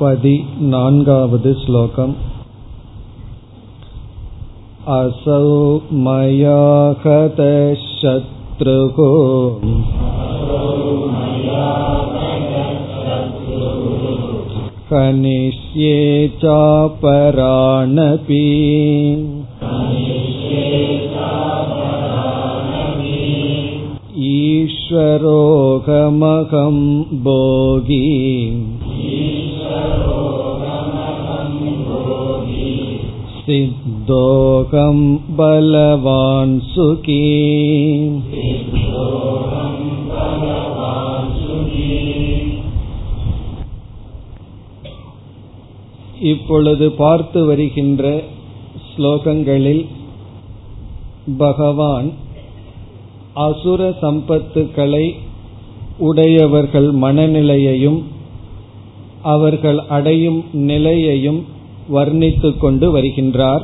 पदिनान्गावद् श्लोकम् असौ मया हतशत्रुः हनिष्ये चापराणपि ईश्वरोऽहमहं भोगी सिद्धोऽहं बलवान् सुखी இப்பொழுது பார்த்து வருகின்ற ஸ்லோகங்களில் பகவான் அசுர சம்பத்துக்களை உடையவர்கள் மனநிலையையும் அவர்கள் அடையும் நிலையையும் வர்ணித்து கொண்டு வருகின்றார்.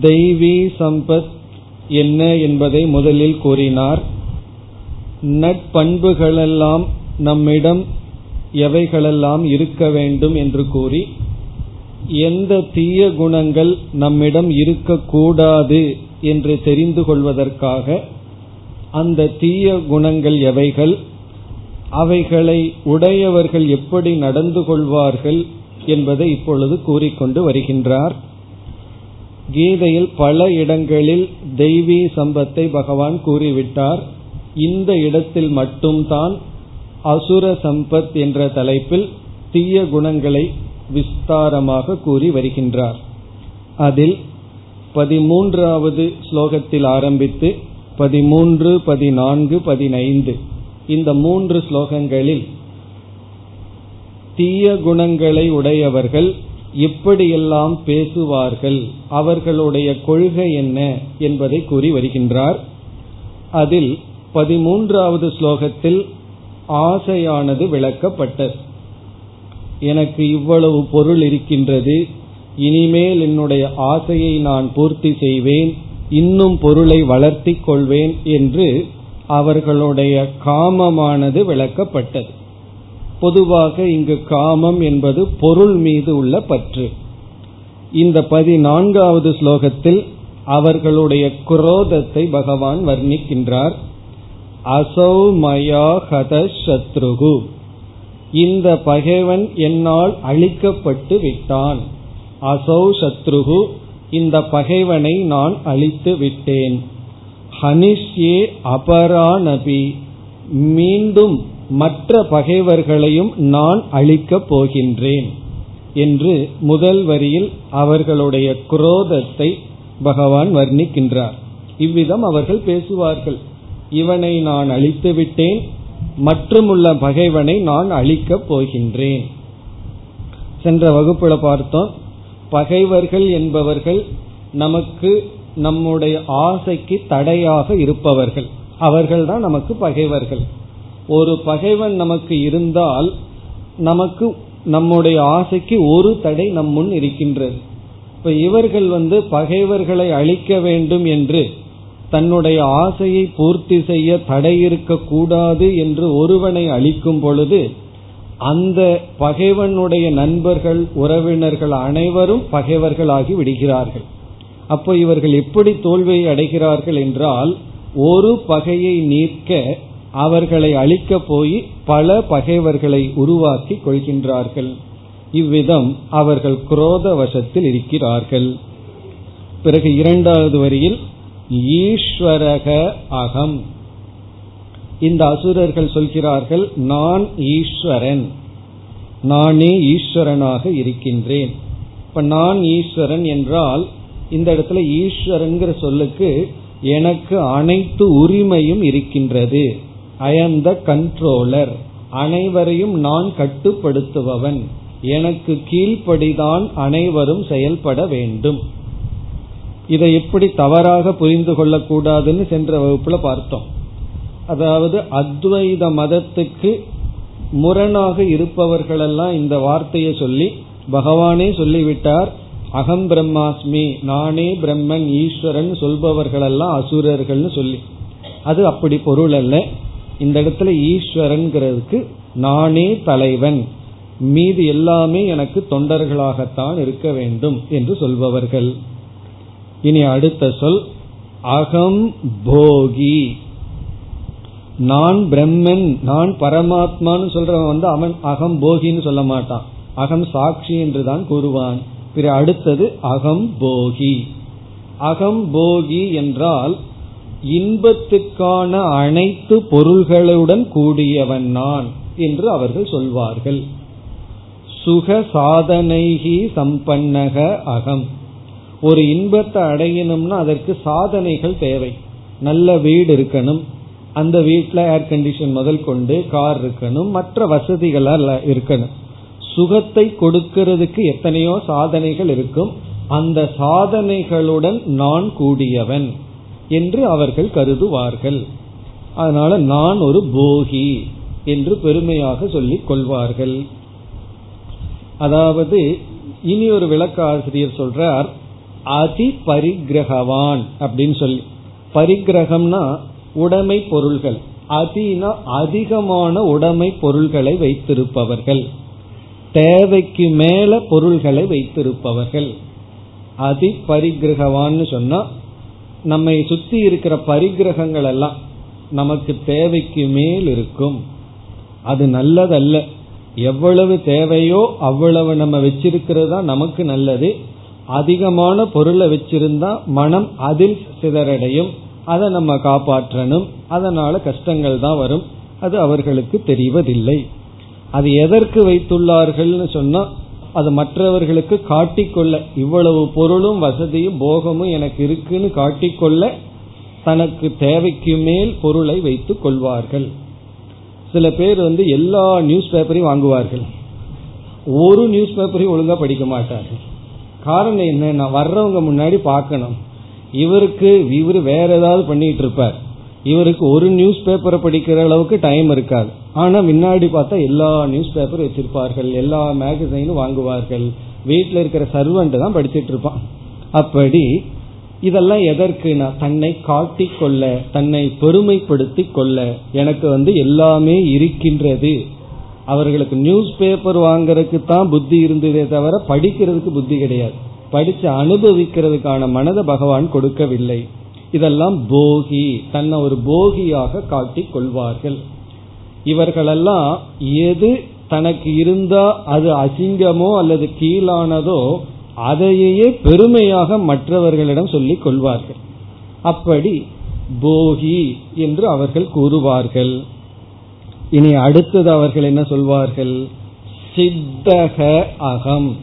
தெய்வீ சம்பத் என்ன என்பதை முதலில் கூறினார். நட்பண்புகளெல்லாம் நம்மிடம் எவைகளெல்லாம் இருக்க வேண்டும் என்று கூறி எந்த தீய குணங்கள் நம்மிடம் இருக்கக்கூடாது என்று தெரிந்து கொள்வதற்காக அந்த தீய குணங்கள் எவைகள் அவைகளை உடையவர்கள் எப்படி நடந்து கொள்வார்கள் என்பதை இப்பொழுது கூறிக்கொண்டு வருகின்றார். கீதையில் பல இடங்களில் தெய்வீ சம்பத்தை பகவான் கூறிவிட்டார். இந்த இடத்தில் மட்டும்தான் அசுர சம்பத் என்ற தலைப்பில் தீய குணங்களை விஸ்தாரமாக கூறி வருகின்றார். அதில் பதிமூன்றாவது ஸ்லோகத்தில் ஆரம்பித்து பதிமூன்று பதினான்கு பதினைந்து இந்த மூன்று ஸ்லோகங்களில் தீய குணங்களை உடையவர்கள் எப்படியெல்லாம் பேசுவார்கள். அவர்களுடைய கொள்கை என்ன என்பதை கூறி வருகின்றார். அதில் பதிமூன்றாவது ஸ்லோகத்தில் ஆசையானது விளக்கப்பட்டது. எனக்கு இவ்வளவு பொருள் இருக்கின்றது. இனிமேல் என்னுடைய ஆசையை நான் பூர்த்தி செய்வேன். இன்னும் பொருளை வளர்த்தி கொள்வேன் என்று அவர்களுடைய காமமானது விளக்கப்பட்டது. பொதுவாக இங்கு காமம் என்பது பொருள் மீது உள்ள பற்று. இந்த பதினான்காவது ஸ்லோகத்தில் அவர்களுடைய குரோதத்தை பகவான் வர்ணிக்கின்றார். அசௌ மயா ஹத சத்ருகு. இந்த பகைவன் என்னால் அழிக்கப்பட்டு விட்டான். அசௌ சத்ருகு இந்த பகைவனை நான் அழித்து விட்டேன். ஹனிஷ்யே அபரானபி. மீண்டும் மற்ற பகைவர்களையும் நான் அழிக்கப் போகின்றேன் என்று முதல் வரியில் அவர்களுடைய குரோதத்தை பகவான் வர்ணிக்கின்றார். இவ்விதம் அவர்கள் பேசுவார்கள். இவனை நான் அழித்து விட்டேன் மற்றுமுள்ள பகைவனை நான் அழிக்கப் போகின்றேன். சென்ற வகுப்புல பார்த்தோம் பகைவர்கள் என்பவர்கள் நமக்கு நம்முடைய ஆசைக்கு தடையாக இருப்பவர்கள். அவர்கள்தான் நமக்கு பகைவர்கள். ஒரு பகைவன் நமக்கு இருந்தால் நமக்கு நம்முடைய ஆசைக்கு ஒரு தடை நம் முன் இருக்கின்றது. இப்ப இவர்கள் வந்து பகைவர்களை அழிக்க வேண்டும் என்று தன்னுடைய ஆசையை பூர்த்தி செய்ய தடை இருக்கக்கூடாது என்று ஒருவனை அளிக்கும் பொழுது அந்த பகைவனுடைய நண்பர்கள் உறவினர்கள் அனைவரும் பகைவர்களாகி விடுகிறார்கள். அப்போ இவர்கள் எப்படி தோல்வியை அடைகிறார்கள் என்றால் ஒரு பகையை நீக்க அவர்களை அழிக்க போய் பல பகைவர்களை உருவாக்கி கொள்கின்றார்கள். இவ்விதம் அவர்கள் குரோத வசத்தில் இருக்கிறார்கள். பிறகு இரண்டாவது வரியில் ஈஸ்வரக அகம். இந்த அசுரர்கள் சொல்கிறார்கள் நான் ஈஸ்வரன். நானே ஈஸ்வரனாக இருக்கின்றேன். இப்ப நான் ஈஸ்வரன் என்றால் இந்த இடத்துல ஈஸ்வரன்கிற சொல்லுக்கு எனக்கு அனைத்து உரிமையும் இருக்கின்றது. ஐ ஆம் த கண்ட்ரோலர் அனைவரையும் நான் கட்டுப்படுத்துபவன். எனக்கு கீழ்ப்படிதான் அனைவரும் செயல்பட வேண்டும். இதை எப்படி தவறாக புரிந்து கொள்ளக்கூடாதுன்னு சென்ற வகுப்புல பார்த்தோம். அதாவது அத்வைத மதத்துக்கு முரணாக இருப்பவர்களெல்லாம் இந்த வார்த்தையை சொல்லி பகவானே சொல்லிவிட்டார் அகம் பிரம்மாஸ்மி நானே பிரம்மன் ஈஸ்வரன் சொல்பவர்களெல்லாம் அசுரர்கள்னு சொல்லி. அது அப்படி பொருள் அல்ல. இந்த இடத்துல ஈஸ்வரன்கிறதுக்கு நானே தலைவன். மீது எல்லாமே எனக்கு தொண்டர்களாகத்தான் இருக்க வேண்டும் என்று சொல்பவர்கள். இனி அடுத்த சொல் அகம் போகி. நான் பிரம்மன் நான் பரமாத்மான்னு சொல்றவன் வந்து அவன் அகம் போகின்னு சொல்ல மாட்டான். அகம் சாட்சி என்று தான் கூறுவான். அடுத்தது அகம் போகி அகம் போகி என்றால் இன்பத்துக்கான அனைத்து பொருள்களுடன் கூடியவன் நான் என்று அவர்கள் சொல்வார்கள். சுக சாதனைகி சம்பன்னக அகம். ஒரு இன்பத்தை அடையணும்னா அதற்கு சாதனைகள் தேவை. நல்ல வீடு இருக்கணும். அந்த வீட்டில் ஏர் கண்டிஷன் முதல் கொண்டு கார் இருக்கணும். மற்ற வசதிகள் இருக்கணும். சுகத்தை கொடுக்கிறதுக்கு எத்தனையோ சாதனைகள் இருக்கும். அந்த சாதனைகளுடன் நான் கூடியவன் என்று அவர்கள் கருதுவார்கள். அதனால நான் ஒரு போகி என்று பெருமையாக சொல்லிக் கொள்வார்கள். அதாவது இனி ஒரு விளக்க ஆசிரியர் சொல்றார் அதி பரிகிரகவான் அப்படின்னு சொல்லி. பரிகிரகம்னா உடைமை பொருள்கள். அதினா அதிகமான உடைமை பொருள்களை வைத்திருப்பவர்கள். தேவைக்கு மேல பொருள்களை வைத்திருப்பவர்கள். அதி பரிகிரகவான்னு சொன்னா நம்மை சுத்தி இருக்கிற பரிகிரகங்கள் எல்லாம் நமக்கு தேவைக்கு மேல் இருக்கும். அது நல்லதல்ல. எவ்வளவு தேவையோ அவ்வளவு நம்ம வச்சிருக்கிறது தான் நமக்கு நல்லது. அதிகமான பொருளை வச்சிருந்தா மனம் அதில் சிதறடையும். அதை நம்ம காப்பாற்றணும். அதனால கஷ்டங்கள் தான் வரும். அது அவர்களுக்கு தெரிவதில்லை. அது எதற்கு வைத்துள்ளார்கள்னு சொன்னா அது மற்றவர்களுக்கு காட்டிக்கொள்ள. இவ்வளவு பொருளும் வசதியும் போகமும் எனக்கு இருக்குன்னு காட்டிக்கொள்ள தனக்கு தேவைக்கு மேல் பொருளை வைத்துக் கொள்வார்கள். சில பேர் வந்து எல்லா நியூஸ் பேப்பரையும் வாங்குவார்கள். ஒரு நியூஸ் பேப்பரையும் ஒழுங்கா படிக்க மாட்டார்கள். காரணம் என்ன வர்றவங்க முன்னாடி பார்க்கணும். இவருக்கு இவர் வேற ஏதாவது பண்ணிட்டு இருப்பார். இவருக்கு ஒரு நியூஸ் பேப்பரை படிக்கிற அளவுக்கு டைம் இருக்காது. ஆனா முன்னாடி பார்த்தா எல்லா நியூஸ் பேப்பர் வச்சிருப்பார்கள் எல்லா மேகசைனும் வாங்குவார்கள். வீட்டில் இருக்கிற சர்வெண்ட் தான் படிச்சிட்டு இருப்பான். அப்படி இதெல்லாம் எதற்குனா தன்னை காட்டிக் கொள்ள தன்னை பெருமைப்படுத்தி கொள்ள எனக்கு வந்து எல்லாமே இருக்கின்றது. அவர்களுக்கு நியூஸ் பேப்பர் வாங்கறதுக்கு தான் புத்தி இருந்ததே தவிர படிக்கிறதுக்கு புத்தி கிடையாது. படிச்சு அனுபவிக்கிறதுக்கான மனதை பகவான் கொடுக்கவில்லை. இதெல்லாம் போகி தன்னை ஒரு போகியாக காட்டிக் கொள்வார்கள். இவர்களெல்லாம் எது தனக்கு இருந்தா அது அசிங்கமோ அல்லது கீழானதோ அதையே பெருமையாக மற்றவர்களிடம் சொல்லிக் கொள்வார்கள். அப்படி போகி என்று அவர்கள் கூறுவார்கள். இனி அடுத்தது அவர்கள் என்ன சொல்வார்கள்? சித்தக அகம்.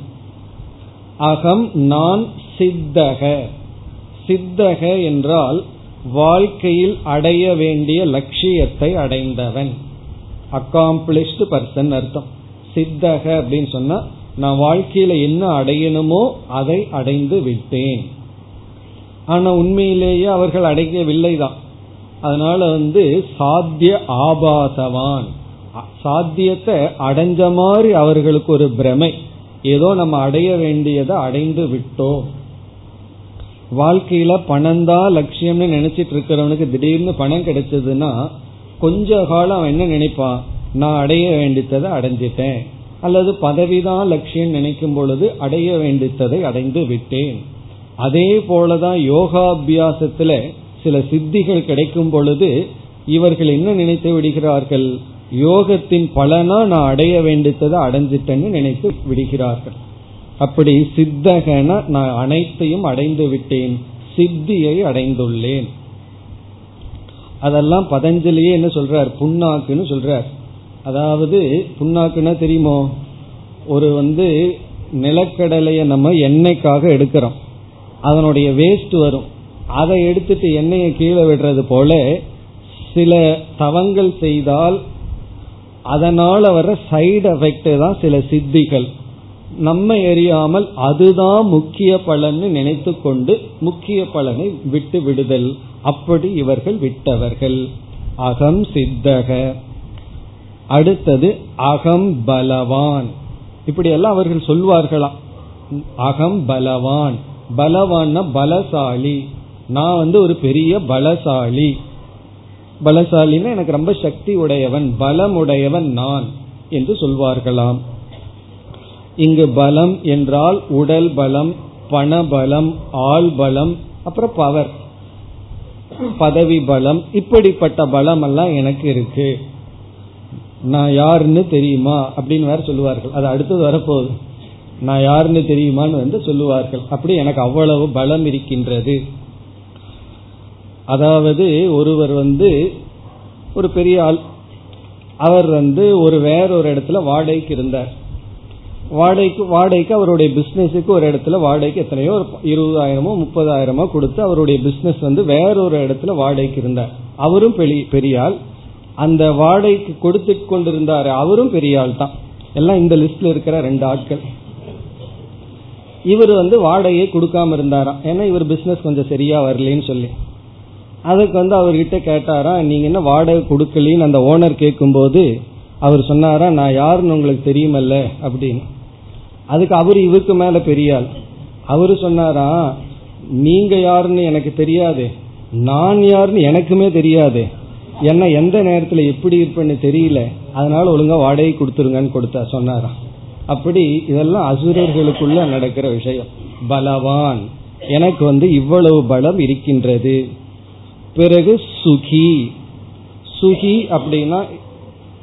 அகம் நான் சித்தக. சித்தக என்றால் வாழ்க்கையில் அடைய வேண்டிய லட்சியத்தை அடைந்தவன். அக்காம்பிளிஷ்டு பர்சன் அர்த்தம். சித்தக அப்படின்னு சொன்னா நான் வாழ்க்கையில என்ன அடையணுமோ அதை அடைந்து விட்டேன். ஆனா உண்மையிலேயே அவர்கள் அடையவில்லை தான் அதனால வந்து சாத்திய ஆபாசவான். சாத்தியத்தை அடைஞ்ச மாதிரி அவர்களுக்கு ஒரு பிரமை. ஏதோ நம்ம அடைய வேண்டியதை அடைந்து விட்டோம். வாழ்க்கையில பணம் தான் லட்சியம்னு நினைச்சிட்டு இருக்கிறவனுக்கு திடீர்னு பணம் கிடைச்சதுன்னா கொஞ்ச காலம் அவன் என்ன நினைப்பான்? நான் அடைய வேண்டித்ததை அடைஞ்சிட்டேன். அல்லது பதவிதான் லட்சியம் நினைக்கும் பொழுது அடைய வேண்டித்ததை அடைந்து விட்டேன். அதே போலதான் யோகாபியாசத்துல சில சித்திகள் கிடைக்கும் பொழுது இவர்கள் என்ன நினைத்து விடுகிறார்கள்? யோகத்தின் பலனா நான் அடைய வேண்டித்ததை அடைஞ்சிட்டேன்னு நினைத்து விடுகிறார்கள். அப்படி சித்தகன நான் அனைத்தையும் அடைந்து விட்டேன் சித்தியை அடைந்துள்ளேன். அதெல்லாம் பதஞ்சலியே என்ன சொல்றார்? புண்ணாக்குன்னு சொல்றார். அதாவது புண்ணாக்குன்னா தெரியுமோ? ஒரு வந்து நிலக்கடலையை நம்ம எண்ணெய்க்காக எடுக்கிறோம். அதனுடைய வேஸ்ட் வரும். அதை எடுத்துட்டு எண்ணெயை கீழே விடுறது போல சில தவங்கள் செய்தால் அதனால வர சைடு எஃபெக்ட் தான் சில சித்திகள். நம்ம எறியாமல் அதுதான் முக்கிய பலன்னு நினைத்து கொண்டு முக்கிய பலனை விட்டு விடுதல். அப்படி இவர்கள் விட்டவர்கள். அகம் சித்தக. அடுத்தது அகம் பலவான். இப்படி எல்லாம் அவர்கள் சொல்வார்களாம் அகம் பலவான். பலவான்னா பலசாலி. நான் வந்து ஒரு பெரிய பலசாலி. பலசாலின்னா எனக்கு ரொம்ப சக்தி உடையவன் பலம் உடையவன் நான் என்று சொல்வார்களாம். இங்கு பலம் என்றால் உடல் பலம் பண பலம் ஆள் பலம் அப்புறம் பவர் பதவி பலம் இப்படிப்பட்ட பலம் எல்லாம் எனக்கு இருக்கு. நான் யாருன்னு தெரியுமா? அப்படின்னு வேற சொல்லுவார்கள். அது அடுத்தது வரப்போகுது. நான் யாருன்னு தெரியுமான்னு வந்து சொல்லுவார்கள். அப்படி எனக்கு அவ்வளவு பலம் இருக்கின்றது. அதாவது ஒருவர் வந்து ஒரு பெரிய ஆள். அவர் வந்து ஒரு வேற ஒரு இடத்துல வாடகைக்கு இருந்தார். வாடகைக்கு வாடகைக்கு அவருடைய பிசினஸுக்கு ஒரு இடத்துல வாடகைக்கு எத்தனையோ இருபதாயிரமோ முப்பதாயிரமோ கொடுத்து அவருடைய பிசினஸ் வந்து வேற ஒரு இடத்துல வாடகைக்கு இருந்தார். அவரும் பெரிய ஆள் அந்த வாடகைக்கு கொடுத்து கொண்டிருந்தாரு அவரும் பெரிய தான். எல்லாம் இந்த லிஸ்ட்ல இருக்கிற ரெண்டு ஆட்கள். இவர் வந்து வாடகையை கொடுக்காம இருந்தாராம். ஏன்னா இவர் பிசினஸ் கொஞ்சம் சரியா வரலன்னு சொல்லி. அதுக்கு வந்து அவர்கிட்ட கேட்டாரா நீங்க என்ன வாடகை கொடுக்கலின்னு அந்த ஓனர் கேட்கும்போது அவர் சொன்னாரா நான் யாருன்னு உங்களுக்கு தெரியுமல்ல? அப்படின்னு. அதுக்கு அவர் இவருக்கு மேல பெரியாள் அவரு சொன்னாரா நீங்க யாருன்னு எனக்கு தெரியாது. நான் யாருன்னு எனக்குமே தெரியாது. என்ன எந்த நேரத்துல எப்படி இருப்பேன்னு தெரியல. அதனால ஒழுங்கா வாடகை கொடுத்துருங்கன்னு கொடுத்தா சொன்னாராம் அப்படி இதெல்லாம் அசுரர்களுக்குள்ள நடக்கிற விஷயம். பலவான். எனக்கு வந்து இவ்வளவு பலம் இருக்கின்றது. பிறகு சுகி. சுகி அப்படின்னா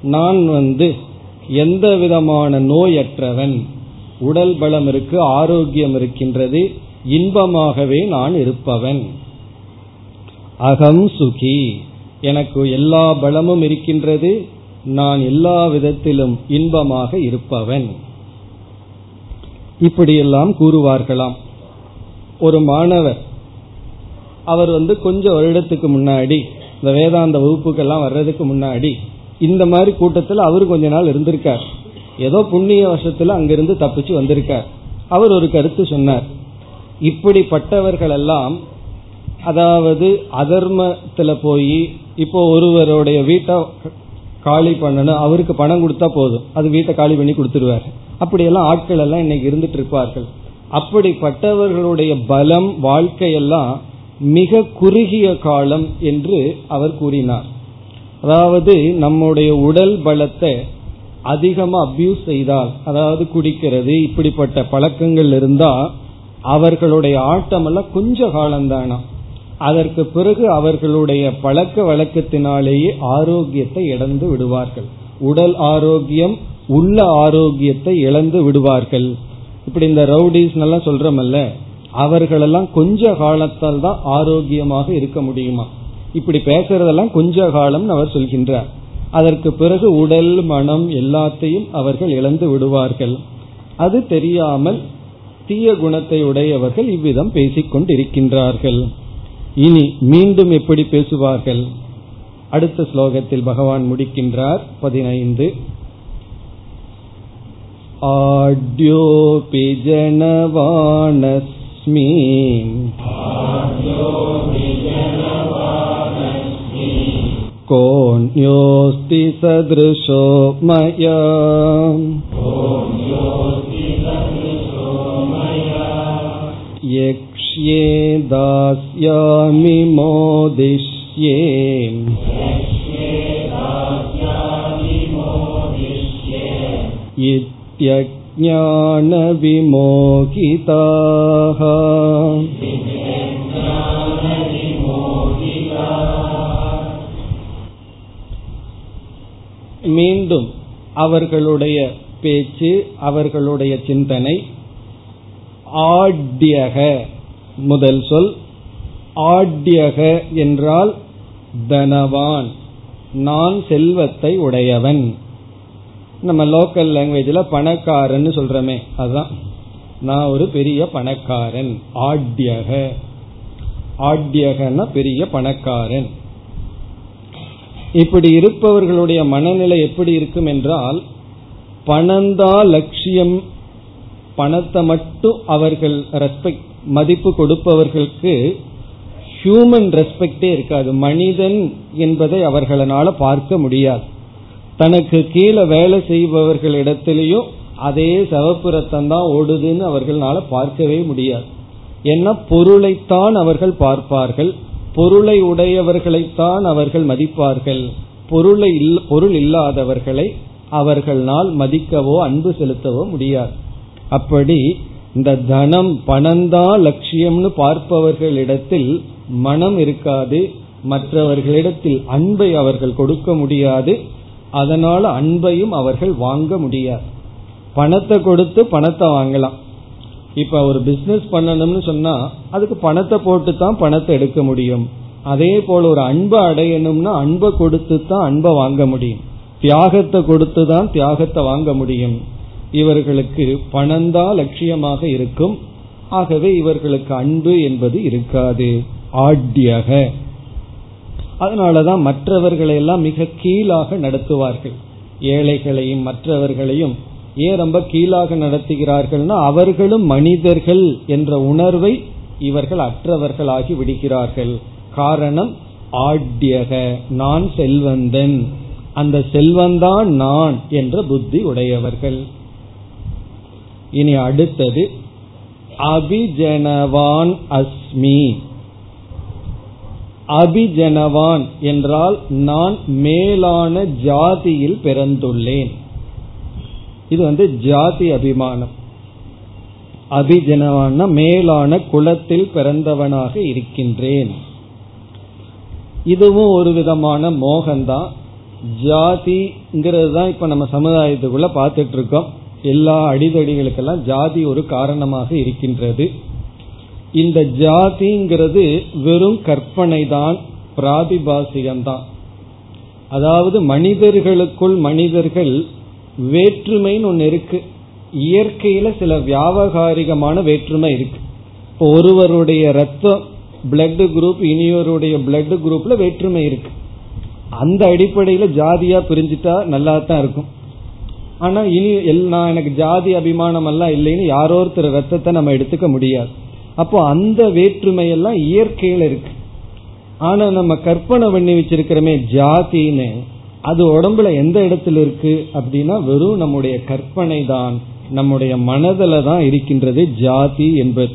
நான் வந்து எந்த விதமான நோயற்றவன்? உடல் பலம் இருக்கு ஆரோக்கியம் இருக்கின்றது இன்பமாகவே நான் இருப்பவன். அகம் சுகி. எனக்கு எல்லா பலமும் இருக்கின்றது நான் எல்லா விதத்திலும் இன்பமாக இருப்பவன். இப்படியெல்லாம் கூறுவார்களாம். ஒரு மாணவர் அவர் வந்து கொஞ்சம் வருடத்துக்கு முன்னாடி இந்த வேதாந்த வகுப்புக்கெல்லாம் வர்றதுக்கு முன்னாடி இந்த மாதிரி கூட்டத்தில் அவரு கொஞ்ச நாள் இருந்திருக்கார். ஏதோ புண்ணிய வருஷத்துல அங்கிருந்து தப்பிச்சு வந்திருக்கார். அவர் ஒரு கருத்து சொன்னார். இப்படிப்பட்டவர்கள் எல்லாம் அதாவது அதர்மத்துல போய் இப்போ ஒருவருடைய வீட்டை காலி பண்ணணும் அவருக்கு பணம் கொடுத்தா போதும். அது வீட்டை காலி பண்ணி கொடுத்துருவார். அப்படியெல்லாம் ஆட்கள் எல்லாம் இன்னைக்கு இருந்துட்டு இருப்பார்கள் அப்படிப்பட்டவர்களுடைய பலம் வாழ்க்கையெல்லாம் மிக குறுகிய காலம் என்று அவர் கூறினார். அதாவது நம்முடைய உடல் பலத்தை அதிகமா அபியூஸ் செய்தால் அதாவது குடிக்கிறது இப்படிப்பட்ட பழக்கங்கள் இருந்தா அவர்களுடைய ஆட்டம் எல்லாம் கொஞ்ச காலம்தானா? அதற்கு பிறகு அவர்களுடைய பழக்க வழக்கத்தினாலேயே ஆரோக்கியத்தை இழந்து விடுவார்கள். உடல் ஆரோக்கியம் உள்ள ஆரோக்கியத்தை இழந்து விடுவார்கள். இப்படி இந்த ரவுடிஸ் எல்லாம் சொல்றமல்ல? அவர்களெல்லாம் கொஞ்ச காலத்தால் தான் ஆரோக்கியமாக இருக்க முடியுமா? இப்படி பேசுறதெல்லாம் கொஞ்ச காலம் அவர் சொல்கின்றார் அதற்கு பிறகு உடல் மனம் எல்லாத்தையும் அவர்கள் இழந்து விடுவார்கள் அது தெரியாமல் தீய குணத்தை உடையவர்கள் இவ்விதம் பேசிக் கொண்டிருக்கின்றார்கள் இனி மீண்டும் எப்படி பேசுவார்கள் அடுத்த ஸ்லோகத்தில் பகவான் முடிக்கின்றார் பதினைந்து आड्योऽपि जनवानस्मि कोऽन्योऽस्ति सदृशो मया यक्ष्ये दास्यामि मोदिष्ये इत्यज्ञानविमोहिताः மீண்டும் அவர்களுடைய பேச்சு அவர்களுடைய சிந்தனை ஆட்யக முதல் சொல் ஆட்யக என்றால் தனவான் நான் செல்வத்தை உடையவன். நம்ம லோக்கல் லாங்குவேஜில் பணக்காரன் சொல்றமே அதுதான் நான் ஒரு பெரிய பணக்காரன் ஆட்யக. ஆட்யகன்னா பெரிய பணக்காரன். இப்படி இருப்பவர்களுடைய மனநிலை எப்படி இருக்கும் என்றால் பணந்தா லட்சியம் பணத்தை மட்டும் அவர்கள் ரெஸ்பெக்ட் மதிப்பு கொடுப்பவர்களுக்கு ஹியூமன் ரெஸ்பெக்டே இருக்காது. மனிதன் என்பதை அவர்களால் பார்க்க முடியாது. தனக்கு கீழே வேலை செய்பவர்களிடத்திலேயும் அதே சவப்புரத்தம் தான் ஓடுதுன்னு அவர்களால் பார்க்கவே முடியாது. ஏன்னா பொருளைத்தான் அவர்கள் பார்ப்பார்கள். பொருளை உடையவர்களைத்தான் அவர்கள் மதிப்பார்கள். பொருளை பொருள் இல்லாதவர்களை அவர்களால் மதிக்கவோ அன்பு செலுத்தவோ முடியாது. அப்படி இந்த தனம் பணம்தான் லட்சியம்னு பார்ப்பவர்களிடத்தில் மனம் இருக்காது. மற்றவர்களிடத்தில் அன்பை அவர்கள் கொடுக்க முடியாது. அதனால அன்பையும் அவர்கள் வாங்க முடியாது. பணத்தை கொடுத்து பணத்தை வாங்கலாம். இப்ப ஒரு பிசினஸ் பண்ணணும்னு சொன்னா அதுக்கு பணத்தை போட்டு தான் பணத்தை எடுக்க முடியும். அதே போல ஒரு அன்பை அடையணும்னா அன்பை கொடுத்து தான் அன்பை வாங்க முடியும். தியாகத்தை கொடுத்து தான் தியாகத்தை வாங்க முடியும். இவர்களுக்கு பணம்தான் லட்சியமாக இருக்கும். ஆகவே இவர்களுக்கு அன்பு என்பது இருக்காது. ஆட்யக அதனாலதான் மற்றவர்களை எல்லாம் மிக கீழாக நடத்துவார்கள். ஏழைகளையும் மற்றவர்களையும் ஏன் ரொம்ப கீழாக நடத்துகிறார்கள்னா அவர்களும் மனிதர்கள் என்ற உணர்வை இவர்கள் அற்றவர்களாகி விடுகிறார்கள். காரணம் ஆட்யக நான் செல்வந்தன். அந்த செல்வந்தான் நான் என்ற புத்தி உடையவர்கள். இனி அடுத்தது அபிஜனவான் அஸ்மி. அபிஜனவான் என்றால் நான் மேலான ஜாதியில் பிறந்துள்ளேன். இது வந்து ஜாதி அபிமானம். அபிஜனவான மேலான குலத்தில் பிறந்தவனாக இருக்கின்றேன். இதுவும் ஒரு விதமான மோகம்தான். ஜாதிங்கிறது தான் இப்ப நம்ம சமுதாயத்துக்குள்ள பார்த்துட்டு இருக்கோம் எல்லா அடிதடிகளுக்கெல்லாம் ஜாதி ஒரு காரணமாக இருக்கின்றது. இந்த ஜாதிங்கிறது வெறும் கற்பனை தான் பிராதிபாசிகம்தான். அதாவது மனிதர்களுக்குள் மனிதர்கள் வேற்றுமைன்னு ஒன்று இருக்கு. இயற்கையில சில வியாபகாரிகமான வேற்றுமை இருக்கு. இப்போ ஒருவருடைய ரத்தம் பிளட் குரூப் இனியோருடைய பிளட் குரூப்ல வேற்றுமை இருக்கு. அந்த அடிப்படையில ஜாதியா பிரிஞ்சுட்டா நல்லா தான் இருக்கும். ஆனா இனி நான் எனக்கு ஜாதி அபிமானம் எல்லாம் இல்லைன்னு யாரோ ஒருத்தர் ரத்தத்தை நம்ம எடுத்துக்க முடியாது. அப்போ அந்த வேற்றுமை எல்லாம் இயற்கையில இருக்கு. ஆனா நம்ம கற்பனை பண்ணி வச்சிருக்கிறோமே ஜாதின்னு அது உடம்புல எந்த இடத்துல இருக்கு அப்படின்னா வெறும் நம்முடைய கற்பனை தான் நம்முடைய மனதில தான் இருக்கின்றது ஜாதி என்பது.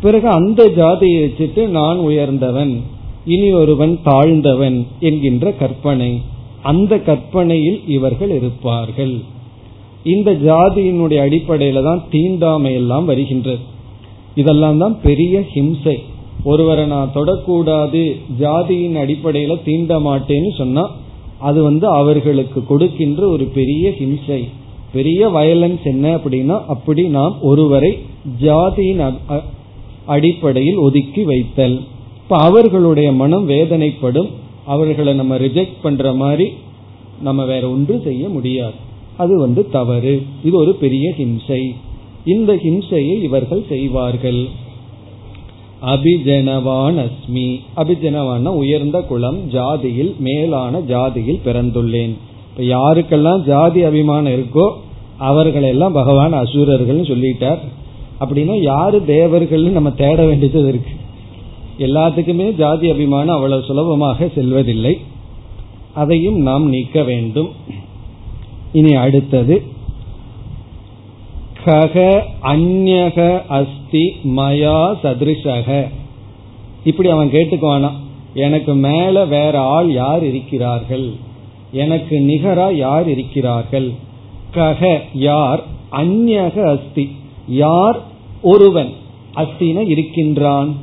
பிறகு அந்த ஜாதியை வச்சுட்டு நான் உயர்ந்தவன் இனி ஒருவன் தாழ்ந்தவன் என்கின்ற கற்பனை. அந்த கற்பனையில் இவர்கள் இருப்பார்கள். இந்த ஜாதியினுடைய அடிப்படையில தான் தீண்டாமை எல்லாம் வருகின்றது. இதெல்லாம் தான் பெரிய ஹிம்சை. ஒருவரை நான் தொடக்கூடாது ஜாதியின் அடிப்படையில தீண்ட மாட்டேன்னு சொன்னா அது வந்து அவர்களுக்கு கொடுக்கின்ற ஒரு பெரிய ஹிம்சை. பெரிய வயலன்ஸ் என்ன அப்படின்னா அப்படி நாம் ஒருவரை ஜாதியின் அடிப்படையில் ஒதுக்கி வைத்தல். இப்ப அவர்களுடைய மனம் வேதனைப்படும் அவர்களை நம்ம ரிஜெக்ட் பண்ற மாதிரி நம்ம வேற ஒன்றும் செய்ய முடியாது. அது வந்து தவறு. இது ஒரு பெரிய ஹிம்சை. இந்த ஹிம்சையை இவர்கள் செய்வார்கள். அபிஜனவான் அஸ்மி அபிஜனவான உயர்ந்த குலம் ஜாதியில் மேலான ஜாதியில் பிறந்துள்ளேன். இப்ப யாருக்கெல்லாம் ஜாதி அபிமானம் இருக்கோ அவர்களெல்லாம் பகவான் அசுரர்கள் சொல்லிட்டார். அப்படின்னா யாரு தேவர்கள் நம்ம தேட வேண்டியது இருக்கு. எல்லாத்துக்குமே ஜாதி அபிமானம் அவ்வளவு சுலபமாக செல்வதில்லை. அதையும் நாம் நீக்க வேண்டும். இனி அடுத்தது கக அந்யக அஸ்தி மயா சதிருஷக. இப்படி அவன் கேட்டுக்குவானா எனக்கு மேல வேற ஆள் யார் இருக்கிறார்கள்? எனக்கு நிகரா யார் இருக்கிறார்கள்? கக யார்? அந்யக அஸ்தி. யார் ஒருவன் அஸ்தின இருக்கின்றான்?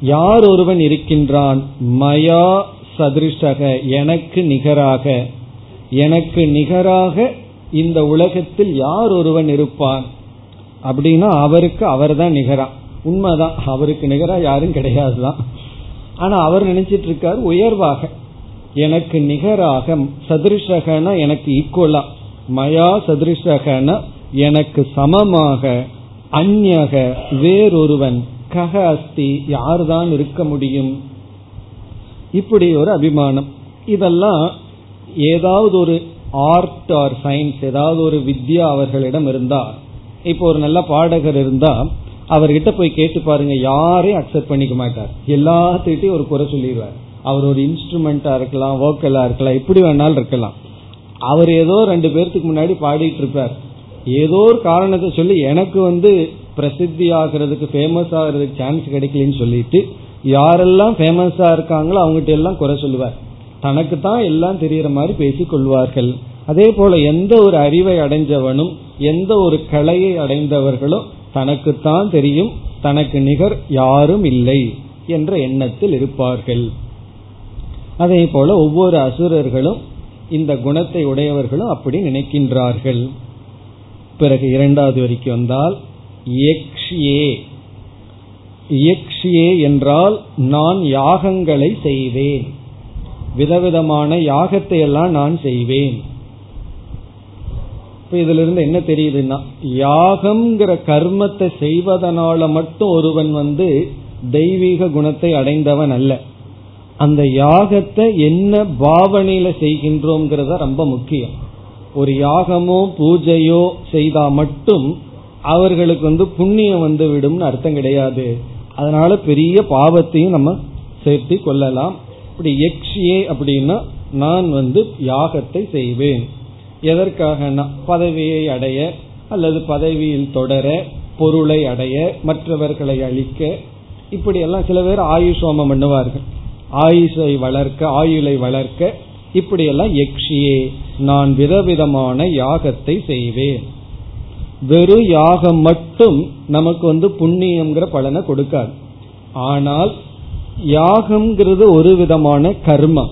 யார் ஒருவன் இருக்கின்றான்? மயா சதிருஷக எனக்கு நிகராக. எனக்கு நிகராக இந்த உலகத்தில் யார் ஒருவன் இருப்பான்? அப்படின்னா அவருக்கு அவர் தான் நிகரா. உண்மைதான். அவருக்கு நிகரா யாரும் கிடையாதுதான். ஆனா அவர் நினைச்சிட்டு இருக்காரு உயர்வாக. எனக்கு நிகராக சதிருஷகன எனக்கு ஈக்குவலா மயா சதிருஷகன எனக்கு சமமாக அந்நக வேறொருவன். கக அஸ்தி யார்தான் இருக்க முடியும்? இப்படி ஒரு அபிமானம். இதெல்லாம் ஏதாவது ஒரு ஆர்ட் ஆர் சயின்ஸ் ஏதாவது ஒரு வித்யா அவர்களிடம் இருந்தா இப்போ ஒரு நல்ல பாடகர் இருந்தா அவர்கிட்ட போய் கேட்டு பாருங்க யாரையும் அக்செப்ட் பண்ணிக்க மாட்டார். எல்லாத்துக்கிட்டையும் ஒரு குறை சொல்லிடுவார். அவர் ஒரு இன்ஸ்ட்ருமெண்டா இருக்கலாம் வோக்கலா இருக்கலாம் எப்படி வேணாலும் இருக்கலாம். அவர் ஏதோ ரெண்டு பேர்த்துக்கு முன்னாடி பாடிட்டு இருப்பார். ஏதோ ஒரு காரணத்தை சொல்லி எனக்கு வந்து பிரசித்தி ஆகிறதுக்கு ஃபேமஸ் ஆகிறதுக்கு சான்ஸ் கிடைக்கலன்னு சொல்லிட்டு யாரெல்லாம் ஃபேமஸா இருக்காங்களோ அவங்ககிட்ட எல்லாம் குறை சொல்லுவார். தனக்கு தான் எல்லாம் தெரியற மாதிரி பேசிக் கொள்வார்கள். அதே போல எந்த ஒரு அறிவை அடைஞ்சவனும் எந்த ஒரு கலையை அடைந்தவர்களோ தனக்குத்தான் தெரியும் தனக்கு நிகர் யாரும் இல்லை என்ற எண்ணத்தில் இருப்பார்கள். அதே போல ஒவ்வொரு அசுரர்களும் இந்த குணத்தை உடையவர்களும் அப்படி நினைக்கின்றார்கள். பிறகு இரண்டாவது வரைக்கும் வந்தால் யக்ஷியே என்றால் நான் யாகங்களை செய்வேன். விதவிதமான யாகத்தை எல்லாம் நான் செய்வேன். இப்ப இதுல இருந்து என்ன தெரியுதுன்னா யாகம்ங்கிற கர்மத்தை செய்வதனால மட்டும் ஒருவன் வந்து தெய்வீக குணத்தை அடைந்தவன் அல்ல. அந்த யாகத்தை என்ன பாவனையில செய்கின்றோங்கிறத ரொம்ப முக்கியம். ஒரு யாகமோ பூஜையோ செய்தா மட்டும் அவர்களுக்கு வந்து புண்ணியம் வந்து விடும்னு அர்த்தம் கிடையாது. அதனால பெரிய பாவத்தையும் நம்ம சேர்த்தி கொள்ளலாம். அப்படி எக்ஷியே அப்படின்னா நான் வந்து யாகத்தை செய்வேன். எதற்காக? பதவியை அடைய அல்லது பதவியில் தொடர பொருளை அடைய மற்றவர்களை அழிக்க. இப்படி எல்லாம் சில பேர் ஆயுஷோமம் பண்ணுவார்கள். ஆயுஷை வளர்க்க ஆயுளை வளர்க்க இப்படியெல்லாம் எக்ஷியே நான் விதவிதமான யாகத்தை செய்வேன். வெறும் யாகம் மட்டும் நமக்கு வந்து புண்ணியம்ங்கிற பலனை கொடுக்காது. ஆனால் யாகம்ங்கிறது ஒரு விதமான கர்மம்.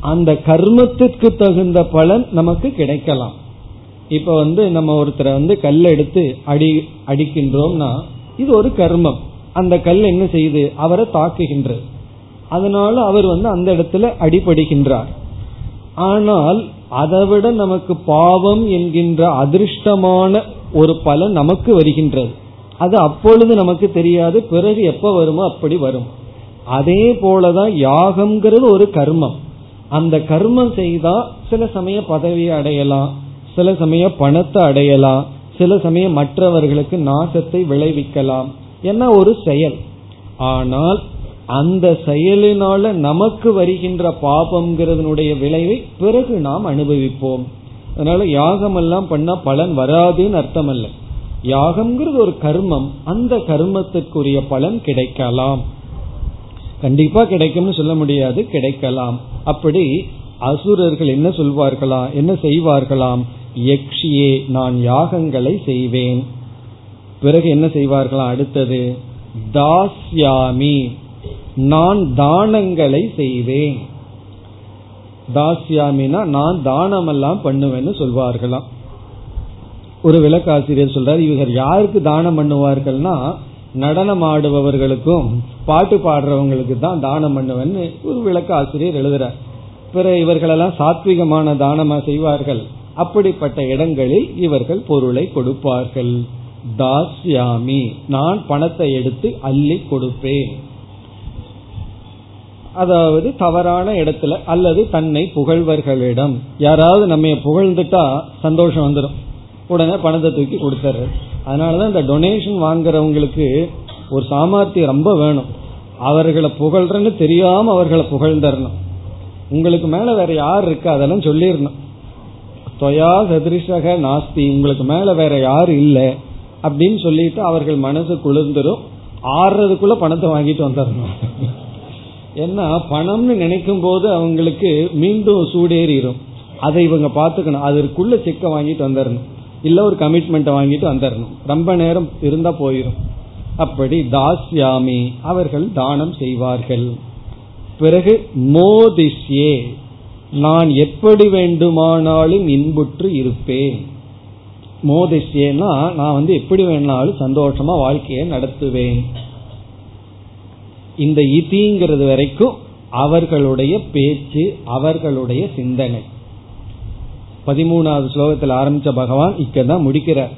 அந்த கர்மத்திற்கு தகுந்த பலன் நமக்கு கிடைக்கலாம். இப்ப வந்து நம்ம ஒருத்தரை வந்து கல் எடுத்து அடி அடிக்கின்றோம்னா இது ஒரு கர்மம். அந்த கல் என்ன செய்யுது? அவரை தாக்குகின்றது. அதனால அவர் வந்து அந்த இடத்துல அடிபடுகின்றார். ஆனால் அதை விட நமக்கு பாவம் என்கின்ற அதிர்ஷ்டமான ஒரு பலன் நமக்கு வருகின்றது. அது அப்பொழுது நமக்கு தெரியாது பிறகு எப்ப வருமோ அப்படி வரும். அதே போலதான் யாகம்ங்கிறது ஒரு கர்மம். அந்த கர்மம் செய்தா சில சமய பதவியை அடையலாம் சில சமய பணத்தை அடையலாம் சில சமயம் மற்றவர்களுக்கு நாசத்தை விளைவிக்கலாம். என்ன ஒரு செயல். ஆனால் அந்த செயலினால நமக்கு வருகின்ற பாபம்ங்கிறதனுடைய விளைவை பிறகு நாம் அனுபவிப்போம். அதனால யாகம் எல்லாம் பண்ணா பலன் வராதுன்னு அர்த்தம் அல்ல யாகம்ங்கிறது ஒரு கர்மம். அந்த கர்மத்திற்குரிய பலன் கிடைக்கலாம். கண்டிப்பா கிடைக்கும்னு சொல்ல முடியாது. கிடைக்கலாம். அப்படி அசுரர்கள் என்ன சொல்வார்களா? என்ன செய்வார்களாம்? யக்ஷியே நான் யாகங்களை செய்வேன். பிறகு என்ன செய்வார்களாம்? அடுத்தது தாஸ்யாமி நான் தானங்களை செய்வேன். தாஸ்யாமினா நான் தானம் எல்லாம் பண்ணுவேன்னு சொல்வார்களாம். ஒரு விளக்காசிரியர் சொல்றாரு இவர்கள் யாருக்கு தானம் பண்ணுவார்கள்னா நடனம் ஆடுபவர்களுக்கும் பாட்டு பாடுறவங்களுக்கு தான் தானம் பண்ணுவேன்னு ஒரு விளக்க ஆசிரியர் எழுதுறார். பிற இவர்களெல்லாம் சாத்விகமான தானமா செய்வார்கள். அப்படிப்பட்ட இடங்களில் இவர்கள் பொருளை கொடுப்பார்கள். தாஸ்யாமி நான் பணத்தை எடுத்து அள்ளி கொடுப்பேன். அதாவது தவறான இடத்துல அல்லது தன்னை புகழ்வர்களிடம். யாராவது நம்ம புகழ்ந்துட்டா சந்தோஷம் வந்துடும் உடனே பணத்தை தூக்கி கொடுத்துறது அதனாலதான் இந்த டொனேஷன் வாங்குறவங்களுக்கு ஒரு சாமர்த்தியம் ரொம்ப வேணும். அவர்களை புகழ்றன்னு தெரியாம அவர்களை புகழ்ந்தரணும் உங்களுக்கு மேல வேற யார் இருக்கு? அதெல்லாம் சொல்லிடணும் தொயா சதிரிஷக நாஸ்தி. உங்களுக்கு மேல வேற யார் இல்லை? அப்படின்னு சொல்லிட்டு அவர்கள் மனசு குளிர்ந்துரும். ஆடுறதுக்குள்ள பணத்தை வாங்கிட்டு வந்துடணும் ஏன்னா பணம்னு நினைக்கும் போது அவங்களுக்கு மீண்டும் சூடேறிடும் அதை இவங்க பாத்துக்கணும் அதற்குள்ள செக்க வாங்கிட்டு வந்துடணும் இல்ல ஒரு கமிட்மெண்ட் வாங்கிட்டு வந்துடணும் ரொம்ப நேரம் இருந்தா போயிடும் அப்படி தாஸ்யாமி அவர்கள் தானம் செய்வார்கள். பிறகு மோதிஷ்யே நான் எப்படி வேண்டுமானாலும் இன்புற்று இருப்பேன். மோதிஷ்யேனா நான் வந்து எப்படி வேணாலும் சந்தோஷமா வாழ்க்கையை நடத்துவேன். இந்த இதிங்கிறது வரைக்கும் அவர்களுடைய பேச்சு அவர்களுடைய சிந்தனை. பதிமூணாவது ஸ்லோகத்தில் ஆரம்பிச்ச பகவான் இக்கதான் முடிக்கிறார்.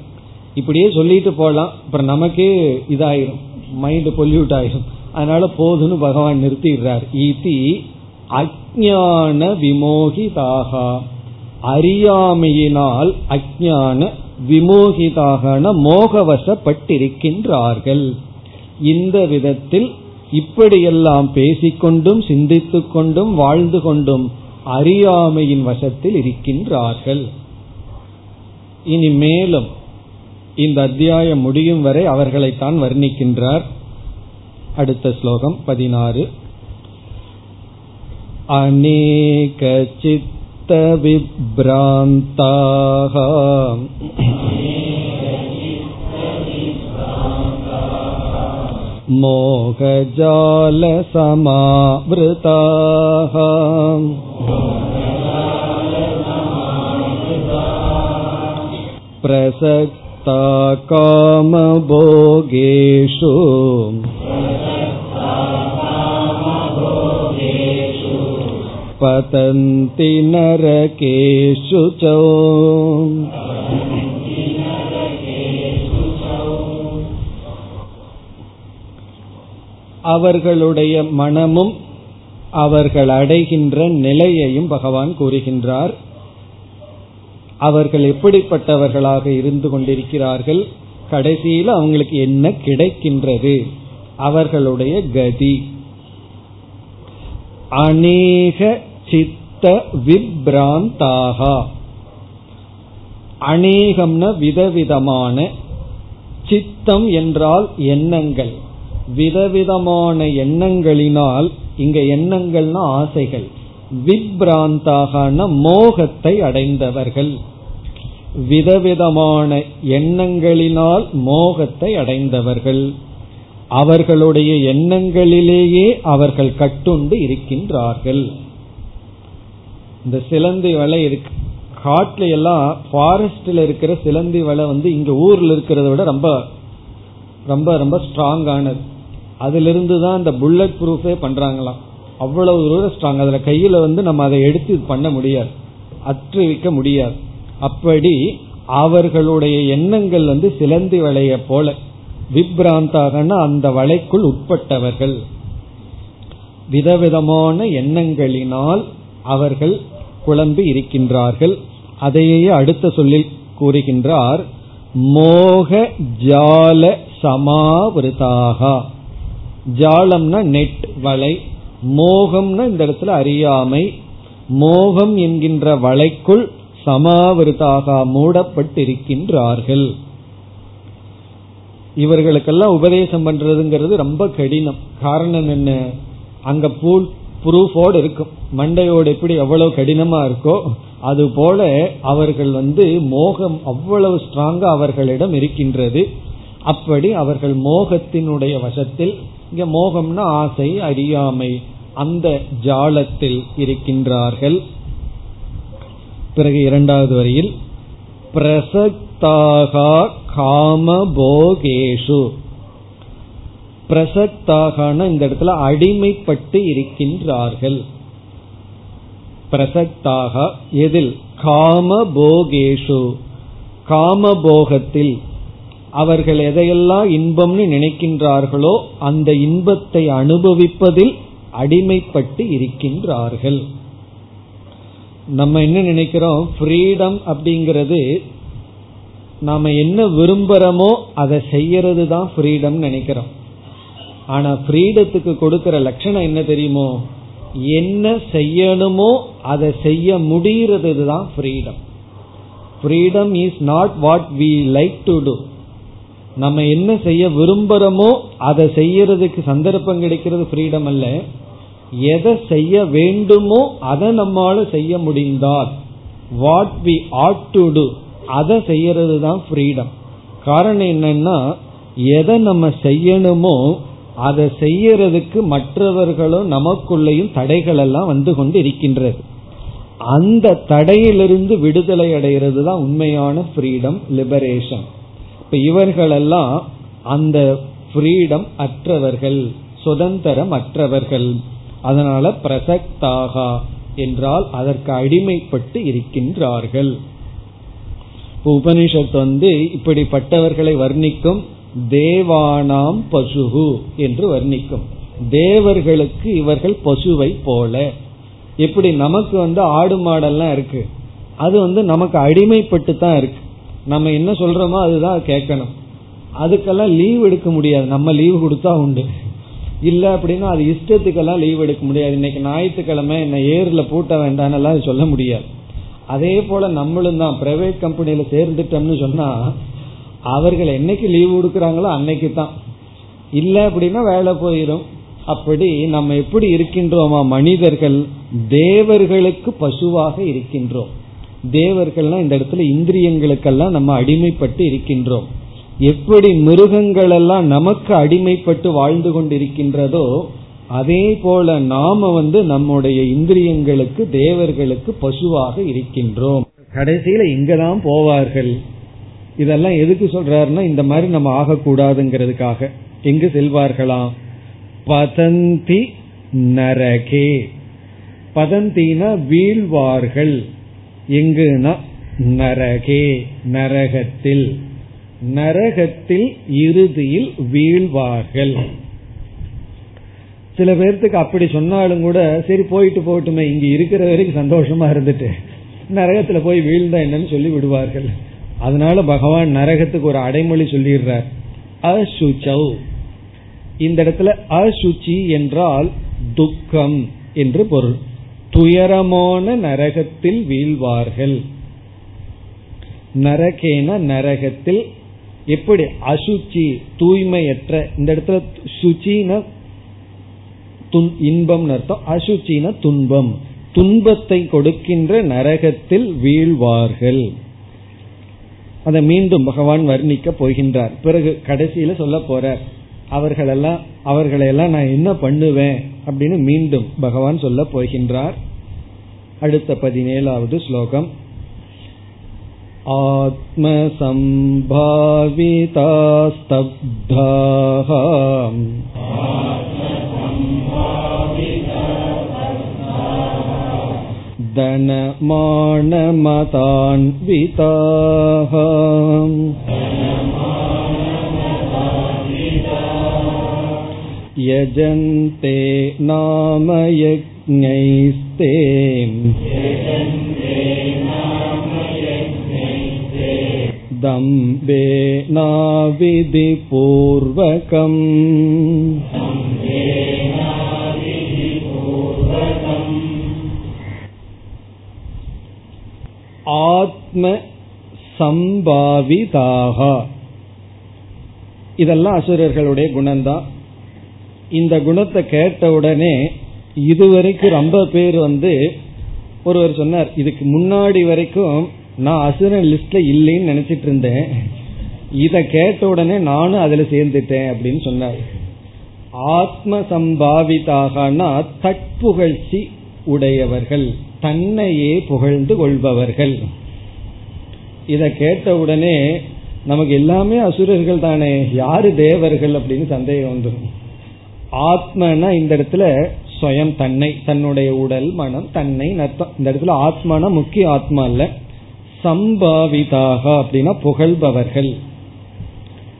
இப்படியே சொல்லிட்டு போகலாம் அப்புறம் நமக்கே இதாயிரும். மைண்ட் பொல்யூட் ஆயிரும். அதனால போதுன்னு பகவான் நிறுத்திடுறார். இதி அஜான விமோகிதாக. அறியாமையினால் அஜான விமோகிதாக மோகவசப்பட்டிருக்கின்றார்கள். இந்த விதத்தில் இப்படியெல்லாம் பேசிக்கொண்டும் சிந்தித்து கொண்டும் வாழ்ந்து கொண்டும் அறியாமையின் வசத்தில் இருக்கின்றார்கள். இனி மேலும் இந்த அத்தியாயம் முடியும் வரை அவர்களைத்தான் வர்ணிக்கின்றார். அடுத்த ஸ்லோகம் பதினாறு. அநேகச்சித் मोहजालसमावृताः प्रसक्ता कामभोगेषु पतन्ति नरकेषु च அவர்களுடைய மனமும் அவர்கள் அடைகின்ற நிலையையும் பகவான் கூறுகின்றார். அவர்கள் எப்படிப்பட்டவர்களாக இருந்து கொண்டிருக்கிறார்கள்? கடைசியில் அவங்களுக்கு என்ன கிடைக்கின்றது? அவர்களுடைய கதி. அநேக சித்த விப்ராந்தாகா. அநேகம்ன விதவிதமான சித்தம் என்றால் எண்ணங்கள். விதவிதமான எண்ணங்களினால் இங்க எண்ணங்கள்னா ஆசைகள். விப்ராந்தாகன மோகத்தை அடைந்தவர்கள். விதவிதமான எண்ணங்களினால் மோகத்தை அடைந்தவர்கள். அவர்களுடைய எண்ணங்களிலேயே அவர்கள் கட்டுண்டு இருக்கின்றார்கள். இந்த சிலந்தி வலை இருக்கு. காட்டுல எல்லாம் ஃபாரஸ்ட்ல இருக்கிற சிலந்தி வலை வந்து இங்க ஊர்ல இருக்கிறத விட ரொம்ப ரொம்ப ரொம்ப ஸ்ட்ராங்கானது அதிலிருந்து தான் இந்த புல்லட் ப்ரூஃபே பண்றாங்களாம். அவ்வளவு தூரம் ஸ்ட்ராங் அதுல கையில வந்து நம்ம அதை எடுத்து பண்ண முடியாது. அற்று வைக்க முடியாது. அப்படி அவர்களுடைய எண்ணங்கள் வந்து சிலந்தி வளைய போல. விப்ராந்தாகனா அந்த வலைக்குள் உட்பட்டவர்கள். விதவிதமான எண்ணங்களினால் அவர்கள் குழம்பி இருக்கின்றார்கள். அதையே அடுத்த சொல்லில் கூறுகின்றார் மோக ஜால சமாவிருதாக ஜாலம்னா நெட் வலை. மோகம்னா இந்த இடத்துல அறியாமை. மோகம் என்கின்ற வலைக்குள் சமாவிருதாக மூடப்பட்டிருக்கின்றார்கள். இவர்களுக்கெல்லாம் உபதேசம் பண்றதுங்கிறது ரொம்ப கடினம். காரணம் என்ன? அங்க பூல் ப்ரூஃபோடு இருக்கும். மண்டையோடு எப்படி எவ்வளவு கடினமா இருக்கோ அது போல அவர்கள் வந்து மோகம் அவ்வளவு ஸ்ட்ராங்கா அவர்களிடம் இருக்கின்றது. அப்படி அவர்கள் மோகத்தினுடைய வசத்தில் இங்க மோகம்னா ஆசை அறியாமை. அந்த ஜாலத்தில் இருக்கின்றார்கள். பிறகு இரண்டாவது வரியில் பிரசக்தாக காமபோகேஷு பிரசக்தாகன இந்த இடத்துல அடிமைப்பட்டு இருக்கின்றார்கள். பிரசக்தாக எதில்? காமபோகேஷு காமபோகத்தில் அவர்கள் எதையெல்லாம் இன்பம்னு நினைக்கின்றார்களோ அந்த இன்பத்தை அனுபவிப்பதில் அடிமைப்பட்டு இருக்கின்றார்கள். நம்ம என்ன நினைக்கிறோம்? ஃப்ரீடம் அப்படிங்கிறது நாம என்ன விரும்புறோமோ அதை செய்யறது தான் ஃப்ரீடம் நினைக்கிறோம். ஆனா ஃப்ரீடத்துக்கு கொடுக்கிற லட்சணம் என்ன தெரியுமோ? என்ன செய்யணுமோ அதை செய்ய முடிகிறது தான் freedom freedom is not what we like to do நம்ம என்ன செய்ய விரும்புறோமோ அதை செய்யறதுக்கு சந்தர்ப்பம் கிடைக்கிறது ஃப்ரீடம் அல்ல. எதை செய்ய வேண்டுமோ அதை நம்மால செய்ய முடிந்தால் what we had to do அதை செய்யறது தான் ஃப்ரீடம் காரணம் என்னன்னா எதை நம்ம செய்யணுமோ அதை செய்யறதுக்கு மற்றவர்களும் நமக்குள்ளேயும் தடைகள் எல்லாம் வந்து கொண்டு இருக்கின்றது அந்த தடையிலிருந்து விடுதலை அடைகிறது தான் உண்மையான ஃப்ரீடம் லிபரேஷன் இப்ப இவர்களெல்லாம் அந்த ஃப்ரீடம் அற்றவர்கள் சுதந்திரம் அற்றவர்கள். அதனால பிரசக்தாகா என்றால் அதற்கு அடிமைப்பட்டு இருக்கின்றார்கள். உபனிஷத் வந்து இப்படிப்பட்டவர்களை வர்ணிக்கும் தேவானாம் பசுகு என்று வர்ணிக்கும். தேவர்களுக்கு இவர்கள் பசுவை போல. எப்படி நமக்கு வந்து ஆடு மாடெல்லாம் இருக்கு. அது வந்து நமக்கு அடிமைப்பட்டு தான் இருக்கு. நம்ம என்ன சொல்றோமோ அதுதான் கேட்கணும். அதுக்கெல்லாம் லீவ் எடுக்க முடியாது. நம்ம லீவ் கொடுத்தா உண்டு. இல்ல அப்படின்னா அது இஷ்டத்துக்கெல்லாம் லீவ் எடுக்க முடியாது. இன்னைக்கு ஞாயிற்றுக்கிழமை என்ன ஏர்ல பூட்ட வேண்டாம் சொல்ல முடியாது. அதே போல நம்மளும் தான். பிரைவேட் கம்பெனியில சேர்ந்துட்டோம்னு சொன்னா அவர்கள் என்னைக்கு லீவ் கொடுக்கறாங்களோ அன்னைக்கு தான். இல்ல அப்படின்னா வேலை போயிடும் அப்படி நம்ம எப்படி இருக்கின்றோமா? மனிதர்கள் தேவர்களுக்கு பசுவாக இருக்கின்றோம். தேவர்கள்லாம் இந்த இடத்துல இந்திரியங்களுக்கெல்லாம் நம்ம அடிமைப்பட்டு இருக்கின்றோம். எப்படி மிருகங்கள் எல்லாம் நமக்கு அடிமைப்பட்டு வாழ்ந்து கொண்டிருக்கின்றதோ அதே போல நாம வந்து நம்முடைய இந்திரியங்களுக்கு தேவர்களுக்கு பசுவாக இருக்கின்றோம். கடைசியில இங்கதான் போவார்கள். இதெல்லாம் எதுக்கு சொல்றாருன்னா இந்த மாதிரி நம்ம ஆகக்கூடாதுங்கிறதுக்காக. எங்கு செல்வார்களாம்? பதந்தி நரகே. பதந்தினா வீழ்வார்கள். எங்குனா நரகே நரகத்தில். நரகத்தில் இறுதியில் வீழ்வார்கள். சில பேர்த்துக்கு அப்படி சொன்னாலும் கூட சரி போயிட்டு போகட்டுமே இங்க இருக்கிற வரைக்கும் சந்தோஷமா இருந்துட்டு நரகத்துல போய் வீழ்ந்தா என்னன்னு சொல்லி விடுவார்கள். அதனால பகவான் நரகத்துக்கு ஒரு அடைமொழி சொல்லிடுறார். அசுச்சௌ. இந்த இடத்துல அசுச்சி என்றால் துக்கம் என்று பொருள். துயரமான நரகத்தில் வீழ்வார்கள். நரகேன நரகத்தில் எப்படி அசுச்சி தூய்மையற்ற இந்த இடத்துல சுச்சின இன்பம் அர்த்தம். அசுச்சின துன்பம். துன்பத்தை கொடுக்கின்ற நரகத்தில் வீழ்வார்கள். அதை மீண்டும் பகவான் வர்ணிக்க போகின்றார். பிறகு கடைசியில சொல்ல போறார். அவர்களெல்லாம் அவர்களெல்லாம் நான் என்ன பண்ணுவேன்? அப்படின்னு மீண்டும் பகவான் சொல்ல போகின்றார் அடுத்த பதினேழாவது ஸ்லோகம் आत्मसम्भावितास्तब्धाः धनमानमतान्विताः यजन्ते नाम यज्ञैस्ते दम्बेनाविधिपूर्वकम् ஆத்ம சம்பாவிதாக இதெல்லாம் அசுரர்களுடைய குணம்தான் இந்த குணத்தை கேட்ட உடனே இதுவரைக்கும் ரொம்ப பேர் வந்து ஒருவர் சொன்னார் இதுக்கு முன்னாடி வரைக்கும் நான் அசுரன் லிஸ்ட்ல இல்லைன்னு நினைச்சிட்டு இருந்தேன். இத கேட்ட உடனே நானும் அதுல சேர்ந்துட்டேன் அப்படின்னு சொன்னார். ஆத்ம சம்பாவிதாகனா தட்புகழ்ச்சி உடையவர்கள் தன்னையே புகழ்ந்து கொள்பவர்கள். இத கேட்ட உடனே நமக்கு எல்லாமே அசுரர்கள் தானே யாரு தேவர்கள் அப்படின்னு சந்தேகம் வந்துடும் ஆத்மனா இந்த இடத்துல ஸ்வயம் தன்னை தன்னுடைய உடல் மனம் தன்னை நர்த்தம். இந்த இடத்துல ஆத்மானா முக்கிய ஆத்மா இல்ல சம்பாவிதாக அப்படின்னா புகழ்பவர்கள்.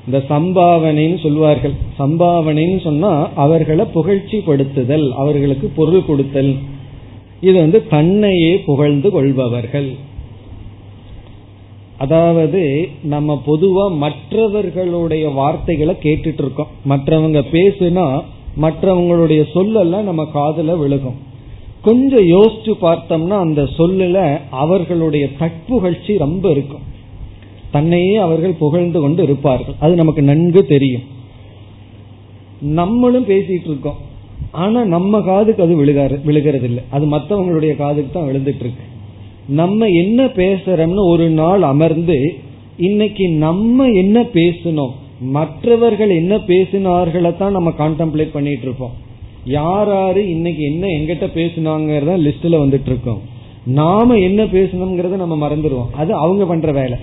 இந்த சம்பாவனைன்னு சொல்வார்கள் சம்பாவனைன்னு சொன்னா அவர்களை புகழ்ச்சி படுத்துதல் அவர்களுக்கு பொருள் கொடுத்தல். இது வந்து தன்னையே புகழ்ந்து கொள்பவர்கள். அதாவது நம்ம பொதுவா மற்றவர்களுடைய வார்த்தைகளை கேட்டுட்டு இருக்கோம். மற்றவங்க பேசுனா மற்றவங்களுடைய சொல்லெல்லாம் நம்ம காதல விழுகும். கொஞ்சம் யோசிச்சு பார்த்தோம்னா அந்த சொல்லுல அவர்களுடைய தட்புகழ்ச்சி ரொம்ப இருக்கும். தன்னையே அவர்கள் புகழ்ந்து கொண்டு இருப்பார்கள். அது நமக்கு நன்கு தெரியும். நம்மளும் பேசிட்டு இருக்கோம். ஆனா நம்ம காதுக்கு அது விழுகாரு விழுகிறது இல்லை அது மற்றவங்களுடைய காதுக்கு தான் விழுந்துட்டு இருக்கு நம்ம என்ன பேசுறோம்னு ஒரு நாள் அமர்ந்து இன்னைக்கு நம்ம என்ன பேசணும் மற்றவர்கள் என்ன பேசினார்களை தான் நம்ம கான்டம்ப்ளேட் பண்ணிட்டு இருப்போம் யார் யாரு இன்னைக்கு என்ன எங்கிட்ட பேசினாங்கிறத லிஸ்ட்ல வந்துட்டு இருக்கோம் நாம என்ன பேசணுங்கிறத நம்ம மறந்துடுவோம். அது அவங்க பண்ற வேலை.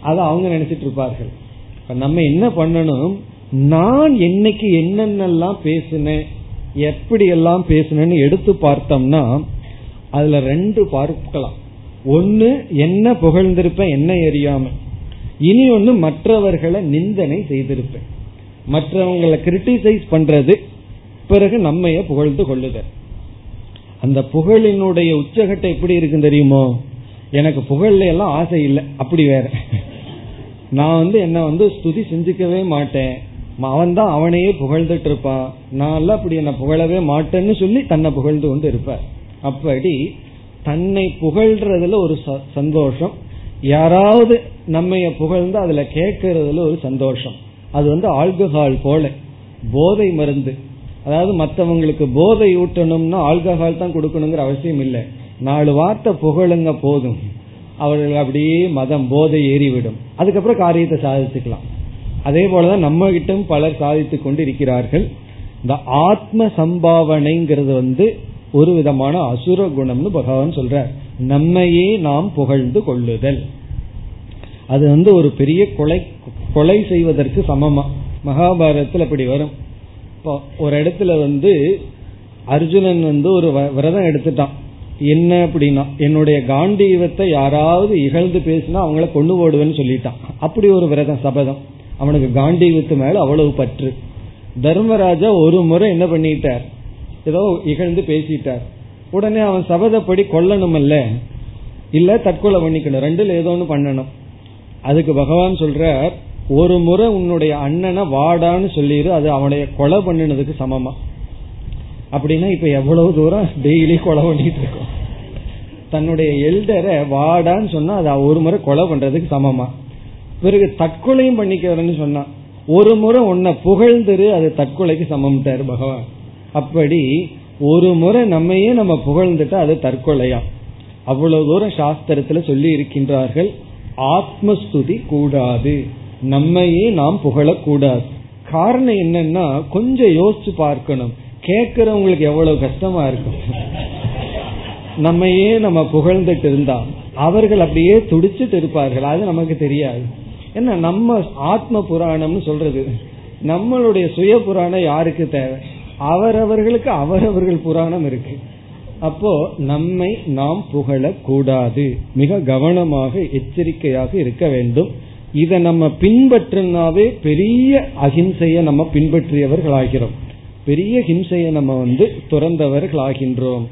அது அவங்க நினைச்சிட்டு இருப்பார்கள் இப்ப நம்ம என்ன பண்ணணும்? நான் என்னைக்கு என்னென்னலாம் பேசினேன் எப்படி எல்லாம் பேசினேன்னு எடுத்து பார்த்தோம்னா அதுல ரெண்டு பார்க்கலாம். ஒன்னு என்ன புகழ்ந்திருப்பேன் என்ன எரியாமல். இனி ஒன்னு மற்றவர்களை நிந்தனை செய்திருப்பேன். மற்றவங்களை கிரிட்டிசைஸ் பண்றது பிறகு நம்மைய புகழ்ந்து கொள்ளுதல். அந்த புகழினுடைய உச்சகட்டை எப்படி இருக்கு தெரியுமோ? எனக்கு புகழ்ல எல்லாம் ஆசை இல்லை. அப்படி வேற. நான் வந்து என்ன வந்து ஸ்துதி செஞ்சுக்கவே மாட்டேன். அவன் தான் அவனையே புகழ்ந்துட்டு இருப்பான் நான் எல்லாம் அப்படி என்ன புகழவே மாட்டேன்னு சொல்லி தன்னை புகழ்ந்து கொண்டு இருப்பார். அப்படி தன்னை புகழ்றதுல ஒரு சந்தோஷம். யாராவது நம்மைய புகழ்ந்து அதுல கேட்கறதுல ஒரு சந்தோஷம். அது வந்து ஆல்கஹால் போல. போதை மருந்து. அதாவது மற்றவங்களுக்கு போதை ஊட்டணும்னா ஆல்கஹால் தான் கொடுக்கணுங்கிற அவசியம் இல்லை. நாலு வார்த்தை புகழுங்க போதும். அவர்கள் அப்படியே மதம் போதை ஏறிவிடும். அதுக்கப்புறம் காரியத்தை சாதிச்சுக்கலாம். அதே போலதான் நம்ம கிட்டும் பலர் சாதித்து கொண்டு இருக்கிறார்கள் இந்த ஆத்ம சம்பாவனைங்கிறது வந்து ஒரு விதமான அசுர குணம்னு பகவான் சொல்றார். நம்மையே நாம் புகழ்ந்து கொள்ளுதல். அது வந்து ஒரு பெரிய கொலை கொலை செய்வதற்கு சமமா? மகாபாரதத்தில் அப்படி வரும். இப்போ ஒரு இடத்துல வந்து அர்ஜுனன் வந்து ஒரு விரதம் எடுத்துட்டான். என்ன அப்படின்னா என்னுடைய காண்டீவத்தை யாராவது இகழ்ந்து பேசினா அவங்கள கொண்டு போடுவேன்னு சொல்லிட்டான். அப்படி ஒரு விரதம் சபதம். அவனுக்கு காண்டீவத்து மேல அவ்வளவு பற்று. தர்மராஜா ஒரு முறை என்ன பண்ணிட்டார்? ஏதோ இகழ்ந்து பேசிட்டார். உடனே அவன் சபதப்படி கொல்லணும் இல்ல இல்ல தற்கொலை பண்ணிக்கணும். ரெண்டுல ஏதோ ஒன்று பண்ணணும். அதுக்கு பகவான் சொல்ற ஒரு முறை உன்னுடைய அண்ணனை வாடான்னு சொல்லிடு அது அவனைய கொலை பண்ணினதுக்கு சமமா. அப்படின்னா இப்ப எவ்வளவு தூரம் டெய்லி கொலை பண்ணிட்டு இருக்கோம். தன்னுடைய எல்டரை வாடான்னு சொன்னா அது ஒரு முறை கொலை பண்றதுக்கு சமமா. பிறகு தற்கொலையும் பண்ணிக்கிறன்னு சொன்னா ஒரு முறை உன்னை புகழ்ந்துரு அது தற்கொலைக்கு சமம்ட்டாரு பகவான். அப்படி ஒரு முறை நம்மையே நம்ம புகழ்ந்துட்டா அது தற்கொலையா? அவ்வளவு தூரம் சாஸ்திரத்துல சொல்லி இருக்கின்றார்கள் ஆத்மஸ்துதி கூடாது. நம்மையே நாம் புகழக்கூடாது. காரணம் என்னன்னா கொஞ்சம் யோசிச்சு பார்க்கணும். கேட்கறவங்களுக்கு எவ்வளவு கஷ்டமா இருக்கும். நம்மையே நம்ம புகழ்ந்துட்டு இருந்தா அவர்கள் அப்படியே துடிச்சிட்டு இருப்பார்கள். அது நமக்கு தெரியாது. என்ன நம்ம ஆத்ம புராணம்னு சொல்றது நம்மளுடைய சுய புராணம் யாருக்கு தேவை? அவரவர்களுக்கு அவரவர்கள் புராணம் இருக்கு. அப்போ நம்மை நாம் புகழக்கூடாது. மிக கவனமாக எச்சரிக்கையாக இருக்க வேண்டும். இதை நம்ம பின்பற்றினாவே பெரிய அகிம்சையை நம்ம பின்பற்றியவர்கள் ஆகிறோம் பெரிய ஹிம்சையை நம்ம வந்து துறந்தவர்கள் ஆகின்றோம்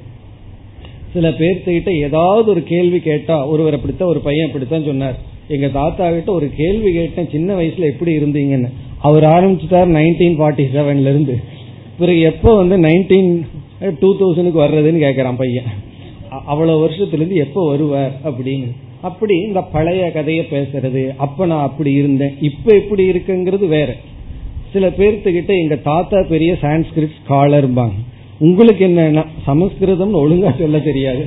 சில பேர்த்துக்கிட்ட ஏதாவது ஒரு கேள்வி கேட்டா ஒருவர் அப்படித்தான் ஒரு பையன் அப்படித்தான் சொன்னார். எங்க தாத்தா கிட்ட ஒரு கேள்வி கேட்டேன் சின்ன வயசுல எப்படி இருந்தீங்கன்னு. அவர் ஆரம்பிச்சுட்டார் நைன்டீன் ஃபார்ட்டி செவன்ல இருந்து. பிறகு எப்போ வந்து நைன்டீன் டூ தௌசண்ட்க்கு வர்றதுன்னு கேட்கறான் பையன். அவ்வளவு வருஷத்துலேருந்து எப்போ வருவார் அப்படின்னு. அப்படி இந்த பழைய கதையை பேசுறது அப்ப நான் அப்படி இருந்தேன். இப்ப எப்படி இருக்குங்கிறது வேற. சில பேர்த்துக்கிட்ட எங்க தாத்தா பெரிய சான்ஸ்கிரிட் ஸ்காலர்பாங்க உங்களுக்கு என்னன்னா சமஸ்கிருதம் ஒழுங்கா சொல்ல தெரியாது.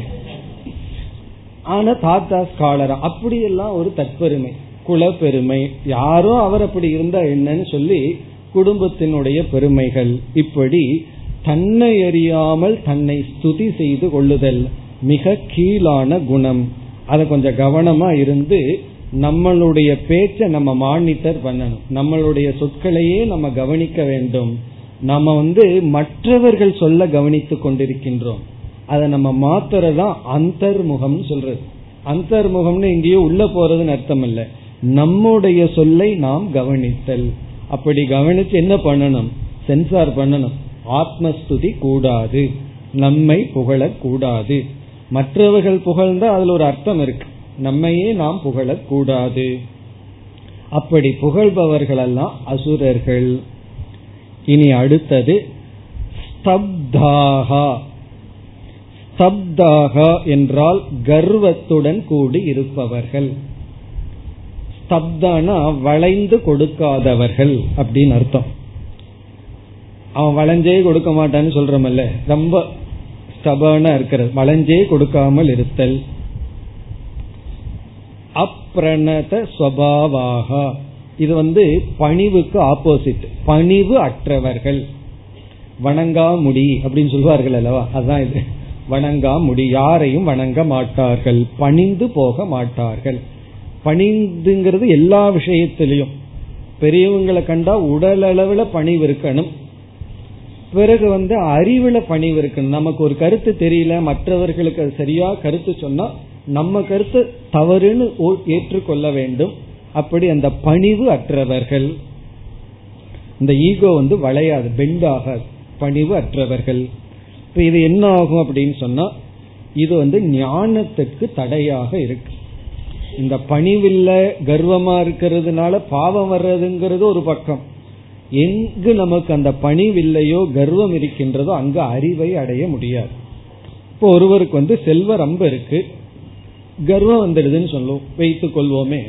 ஆனா தாத்தா ஸ்காலரா அப்படியெல்லாம் ஒரு தற்பெருமை. குலப்பெருமை. யாரோ அவர் அப்படி இருந்தா என்னன்னு சொல்லி குடும்பத்தினுடைய பெருமைகள். இப்படி தன்னை அறியாமல் தன்னை ஸ்துதி செய்து கொள்ளுதல் மிக கீழான குணம். அதை கொஞ்சம் கவனமா இருந்து நம்மளுடைய பேச்சை நம்ம மானிட்டர் பண்ணணும். நம்மளுடைய சொற்களையே நம்ம கவனிக்க வேண்டும். நம்ம வந்து மற்றவர்கள் சொல்ல கவனித்து கொண்டிருக்கின்றோம். அதை நம்ம மாத்துறதான் அந்தர்முகம் சொல்றது. அந்தர்முகம்னு எங்கேயோ உள்ள போறதுன்னு அர்த்தம் இல்ல நம்முடைய சொல்லை நாம் கவனித்தல். அப்படி கவனிச்சு என்ன பண்ணணும்? சென்சார் பண்ணணும். ஆத்மஸ்துதி கூடாது. நம்மை புகழக்கூடாது மற்றவர்கள் புகழ்ந்தா அதுல ஒரு அர்த்தம் இருக்கு. நம்மையே நாம் புகழக்கூடாது அப்படி புகழ்பவர்கள் எல்லாம் அசுரர்கள். இனி அடுத்தது ஸ்தப்தாகா. ஸ்தப்தாகா என்றால் கர்வத்துடன் கூடி இருப்பவர்கள். ஸ்தப்தானா வளைந்து கொடுக்காதவர்கள் அப்படின்னு அர்த்தம். அவன் வளைஞ்சே கொடுக்க மாட்டான்னு சொல்றமல்ல. ரொம்ப ஸ்டபர்னா இருக்கிறது. வளைஞ்சே கொடுக்காமல் இருத்தல். அப்ரணத ஸ்வபாவாக. இது வந்து பணிவுக்கு ஆப்போசிட் பணிவு அற்றவர்கள். வணங்கா முடி அப்படின்னு சொல்லுவார்கள் அல்லவா? அதுதான் இது. வணங்கா முடி. யாரையும் வணங்க மாட்டார்கள். பணிந்து போக மாட்டார்கள். பணிந்துங்கிறது எல்லா விஷயத்திலையும். பெரியவங்களை கண்டா உடல் அளவுல பணிவு இருக்கணும். பிறகு வந்து அறிவுல பணிவு இருக்கணும் நமக்கு ஒரு கருத்து தெரியல மற்றவர்களுக்கு அது சரியா கருத்து சொன்னா நம்ம கருத்து தவறுன்னு ஏற்றுக்கொள்ள வேண்டும். அப்படி அந்த பணிவு அற்றவர்கள். இந்த ஈகோ வந்து வளையாது பெண்டாக பணிவு அற்றவர்கள். இப்ப இது என்ன ஆகும் அப்படின்னு சொன்னா இது வந்து ஞானத்துக்கு தடையாக இருக்கு. இந்த பணிவில்லை கர்வமா இருக்கிறதுனால பாவம் வர்றதுங்கிறது ஒரு பக்கம். எங்கு நமக்கு அந்த பணிவில்லையோ கர்வம் இருக்கின்றதோ அங்கு அறிவை அடைய முடியாது. இப்போ ஒருவருக்கு வந்து செல்வ ரொம்ப இருக்கு. கர்வம் வந்துடுதுன்னு சொல்லுவோம். வைத்துக் கொள்வோமே.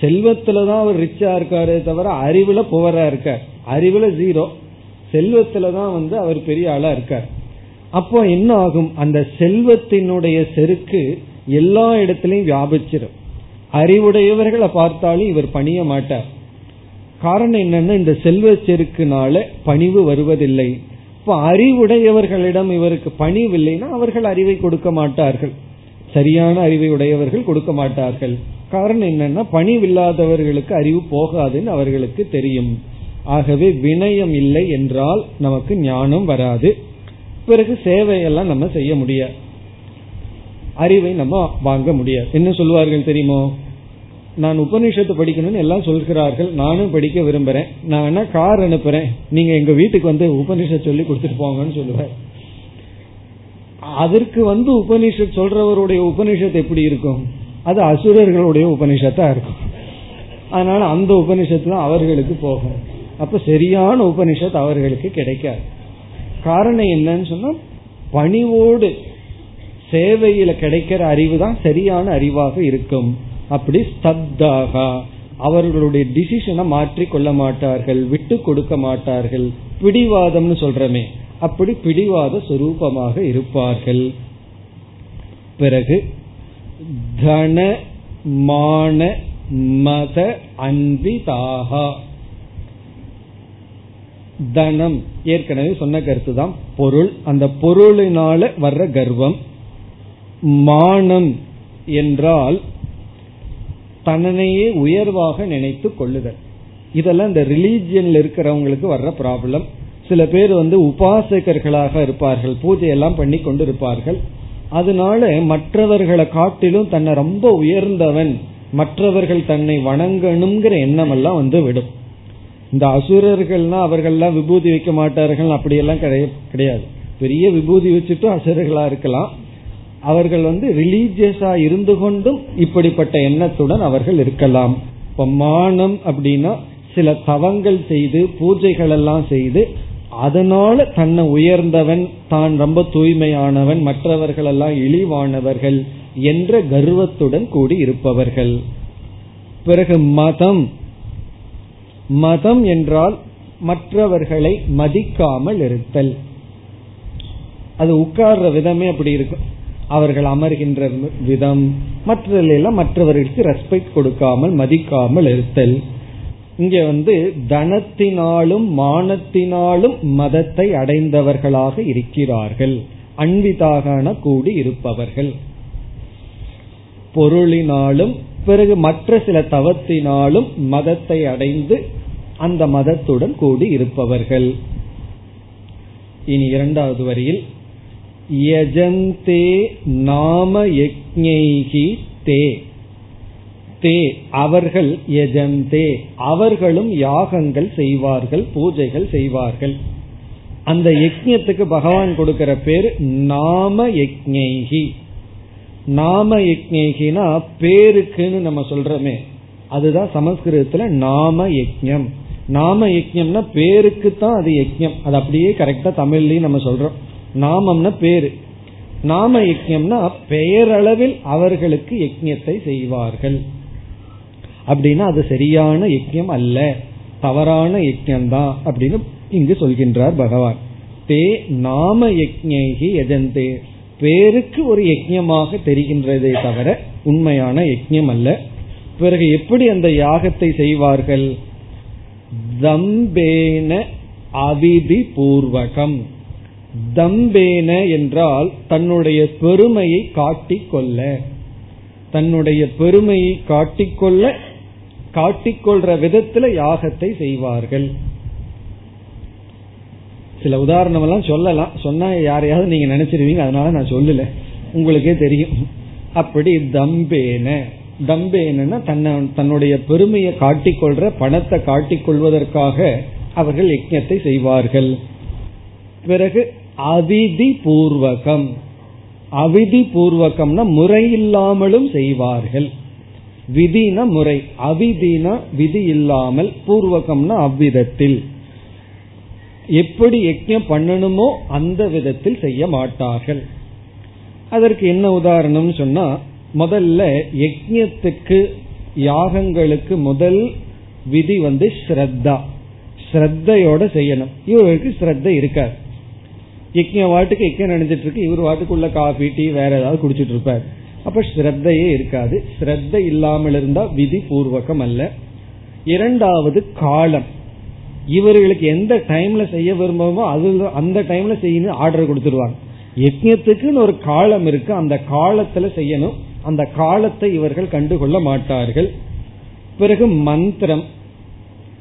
செல்வத்துலதான் அவர் ரிச்சா இருக்காரே தவிர அறிவுல புவரா இருக்கார். அறிவுல ஜீரோ செல்வத்துலதான் வந்து அவர் பெரிய ஆளா இருக்கார். அப்போ என்ன ஆகும்? அந்த செல்வத்தினுடைய செருக்கு எல்லா இடத்திலையும் வியாபிச்சிடும் அறிவுடையவர்களை பார்த்தாலும் இவர் பணிய மாட்டார். காரணம் என்னன்னா இந்த செல்வ செருக்குனால பணிவு வருவதில்லை. இப்ப அறிவுடையவர்களிடம் இவருக்கு பணிவு இல்லைன்னா அவர்கள் அறிவை கொடுக்க மாட்டார்கள். சரியான அறிவை உடையவர்கள் கொடுக்க மாட்டார்கள். காரணம் என்னன்னா பணிவில்லாதவர்களுக்கு அறிவு போகாதுன்னு அவர்களுக்கு தெரியும். ஆகவே வினயம் இல்லை என்றால் நமக்கு ஞானம் வராது. பிறகு சேவையெல்லாம் நம்ம செய்ய முடியாது. அறிவை நம்ம வாங்க முடியாது. என்ன சொல்வார்கள் தெரியுமோ? நான் உபநிஷத்து படிக்கணும்னு எல்லாம் சொல்கிறார்கள். நானும் படிக்க விரும்புறேன். நான் வேணா கார் அனுப்புறேன். நீங்க எங்க வீட்டுக்கு வந்து உபநிஷத் சொல்லி கொடுத்துட்டு போங்கன்னு சொல்லுவேன் அதற்கு வந்து உபனிஷத் சொல்றவருடைய உபனிஷத் எப்படி இருக்கும்? அது அசுரர்களுடைய உபனிஷத்தா இருக்கும். அதனால அந்த உபனிஷத்து தான் அவர்களுக்கு போகும். அப்ப சரியான உபனிஷத் அவர்களுக்கு கிடைக்காது. காரணம் என்னன்னு சொன்னா பணிவோடு சேவையில கிடைக்கிற அறிவு தான் சரியான அறிவாக இருக்கும். அப்படி ஸ்தப்தாக. அவர்களுடைய டிசிஷனை மாற்றி கொள்ள மாட்டார்கள் விட்டு கொடுக்க மாட்டார்கள். பிடிவாதம்னு சொல்றமே. அப்படி பிடிவாத சுரூபமாக இருப்பார்கள். பிறகு தன மான மத அன்பிதாகா தனம் ஏற்கனவே சொன்ன கருத்து தான் பொருள் அந்த பொருளினால வர்ற கர்வம். மானம் என்றால் தன்னையே உயர்வாக நினைத்து கொள்ளுதல். இதெல்லாம் இந்த ரிலீஜியன்ல இருக்கிறவங்களுக்கு வர்ற ப்ராப்ளம் சில பேர் வந்து உபாசகர்களாக இருப்பார்கள். பூஜை எல்லாம் பண்ணி கொண்டு இருப்பார்கள் அதனால மற்றவர்களை காட்டிலும் தன்னை ரொம்ப உயர்ந்தவன் மற்றவர்கள் தன்னை வணங்கணுங்கிற எண்ணம் எல்லாம் வந்து விடும். இந்த அசுரர்கள்னா அவர்கள்லாம் விபூதி வைக்க மாட்டார்கள் அப்படியெல்லாம் கிடையாது. பெரிய விபூதி வச்சுட்டும் அசுரர்களா இருக்கலாம். அவர்கள் வந்து ரிலீஜியஸா இருந்து கொண்டும் இப்படிப்பட்ட எண்ணத்துடன் அவர்கள் இருக்கலாம். இப்ப மானம் அப்படின்னா சில தவங்கள் செய்து பூஜைகள் எல்லாம் செய்து அதனால தன்னை உயர்ந்தவன் தான் ரொம்ப தூய்மையானவன் மற்றவர்கள் எல்லாம் இழிவானவர்கள் என்ற கர்வத்துடன் கூடி இருப்பவர்கள். பிறகு மதம். மதம் என்றால் மற்றவர்களை மதிக்காமல் இருத்தல். அது உட்கார்ற விதமே அப்படி இருக்கும். அவர்கள் அமர்கின்ற விதம் மற்றெல்லாம் மற்றவர்களுக்கு ரெஸ்பெக்ட் கொடுக்காமல் மதிக்காமல் இருத்தல். இங்க வந்து தனத்தினாலும் மானத்தினாலும் மதத்தை அடைந்தவர்களாக இருக்கிறார்கள். அன்பிதாகன கூடி இருப்பவர்கள். பொருளினாலும் பிறகு மற்ற சில தவத்தினாலும் மதத்தை அடைந்து அந்த மதத்துடன் கூடி இருப்பவர்கள். இனி இரண்டாவது வரியில் யஜந்தே நாம யஜ்ஞைகி தே. தே அவர்கள் யஜந்தே. அவர்களும் யாகங்கள் செய்வார்கள் பூஜைகள் செய்வார்கள். அந்த யஜ்யத்துக்கு பகவான் கொடுக்கிற பேர் நாம யஜ்ஞைகி நாம யஜ்ஞைகினா பேருக்குன்னு நம்ம சொல்றோமே. அதுதான் சமஸ்கிருதத்துல நாம யஜ்யம் நாம யஜ்யம்னா பேருக்கு தான் அது யஜ்யம் அது அப்படியே கரெக்டா தமிழ்லயும் நம்ம சொல்றோம். நாமம்னா பேரு. நாம யஜ்யம்னா பெயரளவில் அவர்களுக்கு யஜ்யத்தை செய்வார்கள். அப்படின்னா அது சரியான யஜ்யம் அல்ல. தவறான யஜ்யம் தான் அப்படின்னு இங்கு சொல்கின்றார் பகவான். தே நாம யஜ்ஞி எஜந்தே பேருக்கு ஒரு யஜ்யமாக தெரிகின்றதே தவிர உண்மையான யஜ்யம் அல்ல. பிறகு எப்படி அந்த யாகத்தை செய்வார்கள்? தம்பேன அவிதி பூர்வகம் தம்பேன என்றால் தன்னுடைய பெருமையை காட்டிக்கொள்ள. தன்னுடைய பெருமையை காட்டிக்கொள்ள காட்டிக்கொள்ற விதத்துல யாகத்தை செய்வார்கள். சில உதாரணம் எல்லாம் சொல்லலாம். சொன்னா யாரையாவது நீங்க நினைச்சிருவீங்க அதனால நான் சொல்லல. உங்களுக்கே தெரியும். அப்படி தம்பேன. தம்பேனா தன்னை தன்னுடைய பெருமையை காட்டிக்கொள்ற பணத்தை காட்டிக்கொள்வதற்காக அவர்கள் யஜ்யத்தை செய்வார்கள். பிறகு அவிதி பூர்வகம் அவிதி பூர்வகம்னா முறையில்லாமலும் செய்வார்கள். விதினா முறை அவிதினா விதி இல்லாமல் பூர்வகம்னா அவ்விதத்தில். எப்படி யஜ்யம் பண்ணணுமோ அந்த விதத்தில் செய்ய மாட்டார்கள். அதற்கு என்ன உதாரணம் சொன்னா முதல்ல யஜ்யத்துக்கு யாகங்களுக்கு முதல் விதி வந்து ஸ்ரத்தா. ஸ்ரத்தையோட செய்யணும். இவருக்கு ஸ்ரத்த இருக்காது. யஜ்ய வாட்டுக்கு யஜ்யம் நினைச்சிட்டு இருக்கு இவர் வாட்டுக்குள்ள காஃபி டீ வேற ஏதாவது குடிச்சிட்டு இருப்பார் அப்ப ஸ்ரத்தையே இருக்காது. ஸ்ரத்த இல்லாமல் இருந்தா விதி பூர்வகம் அல்ல. இரண்டாவது காலம். இவர்களுக்கு எந்த டைம்ல செய்ய விரும்பமோ அது அந்த டைம்ல செய்யணும் ஆர்டர் கொடுத்துருவாங்க. யஜ்யத்துக்குன்னு ஒரு காலம் இருக்கு. அந்த காலத்துல செய்யணும். அந்த காலத்தை இவர்கள் கண்டுகொள்ள மாட்டார்கள். பிறகு மந்திரம்.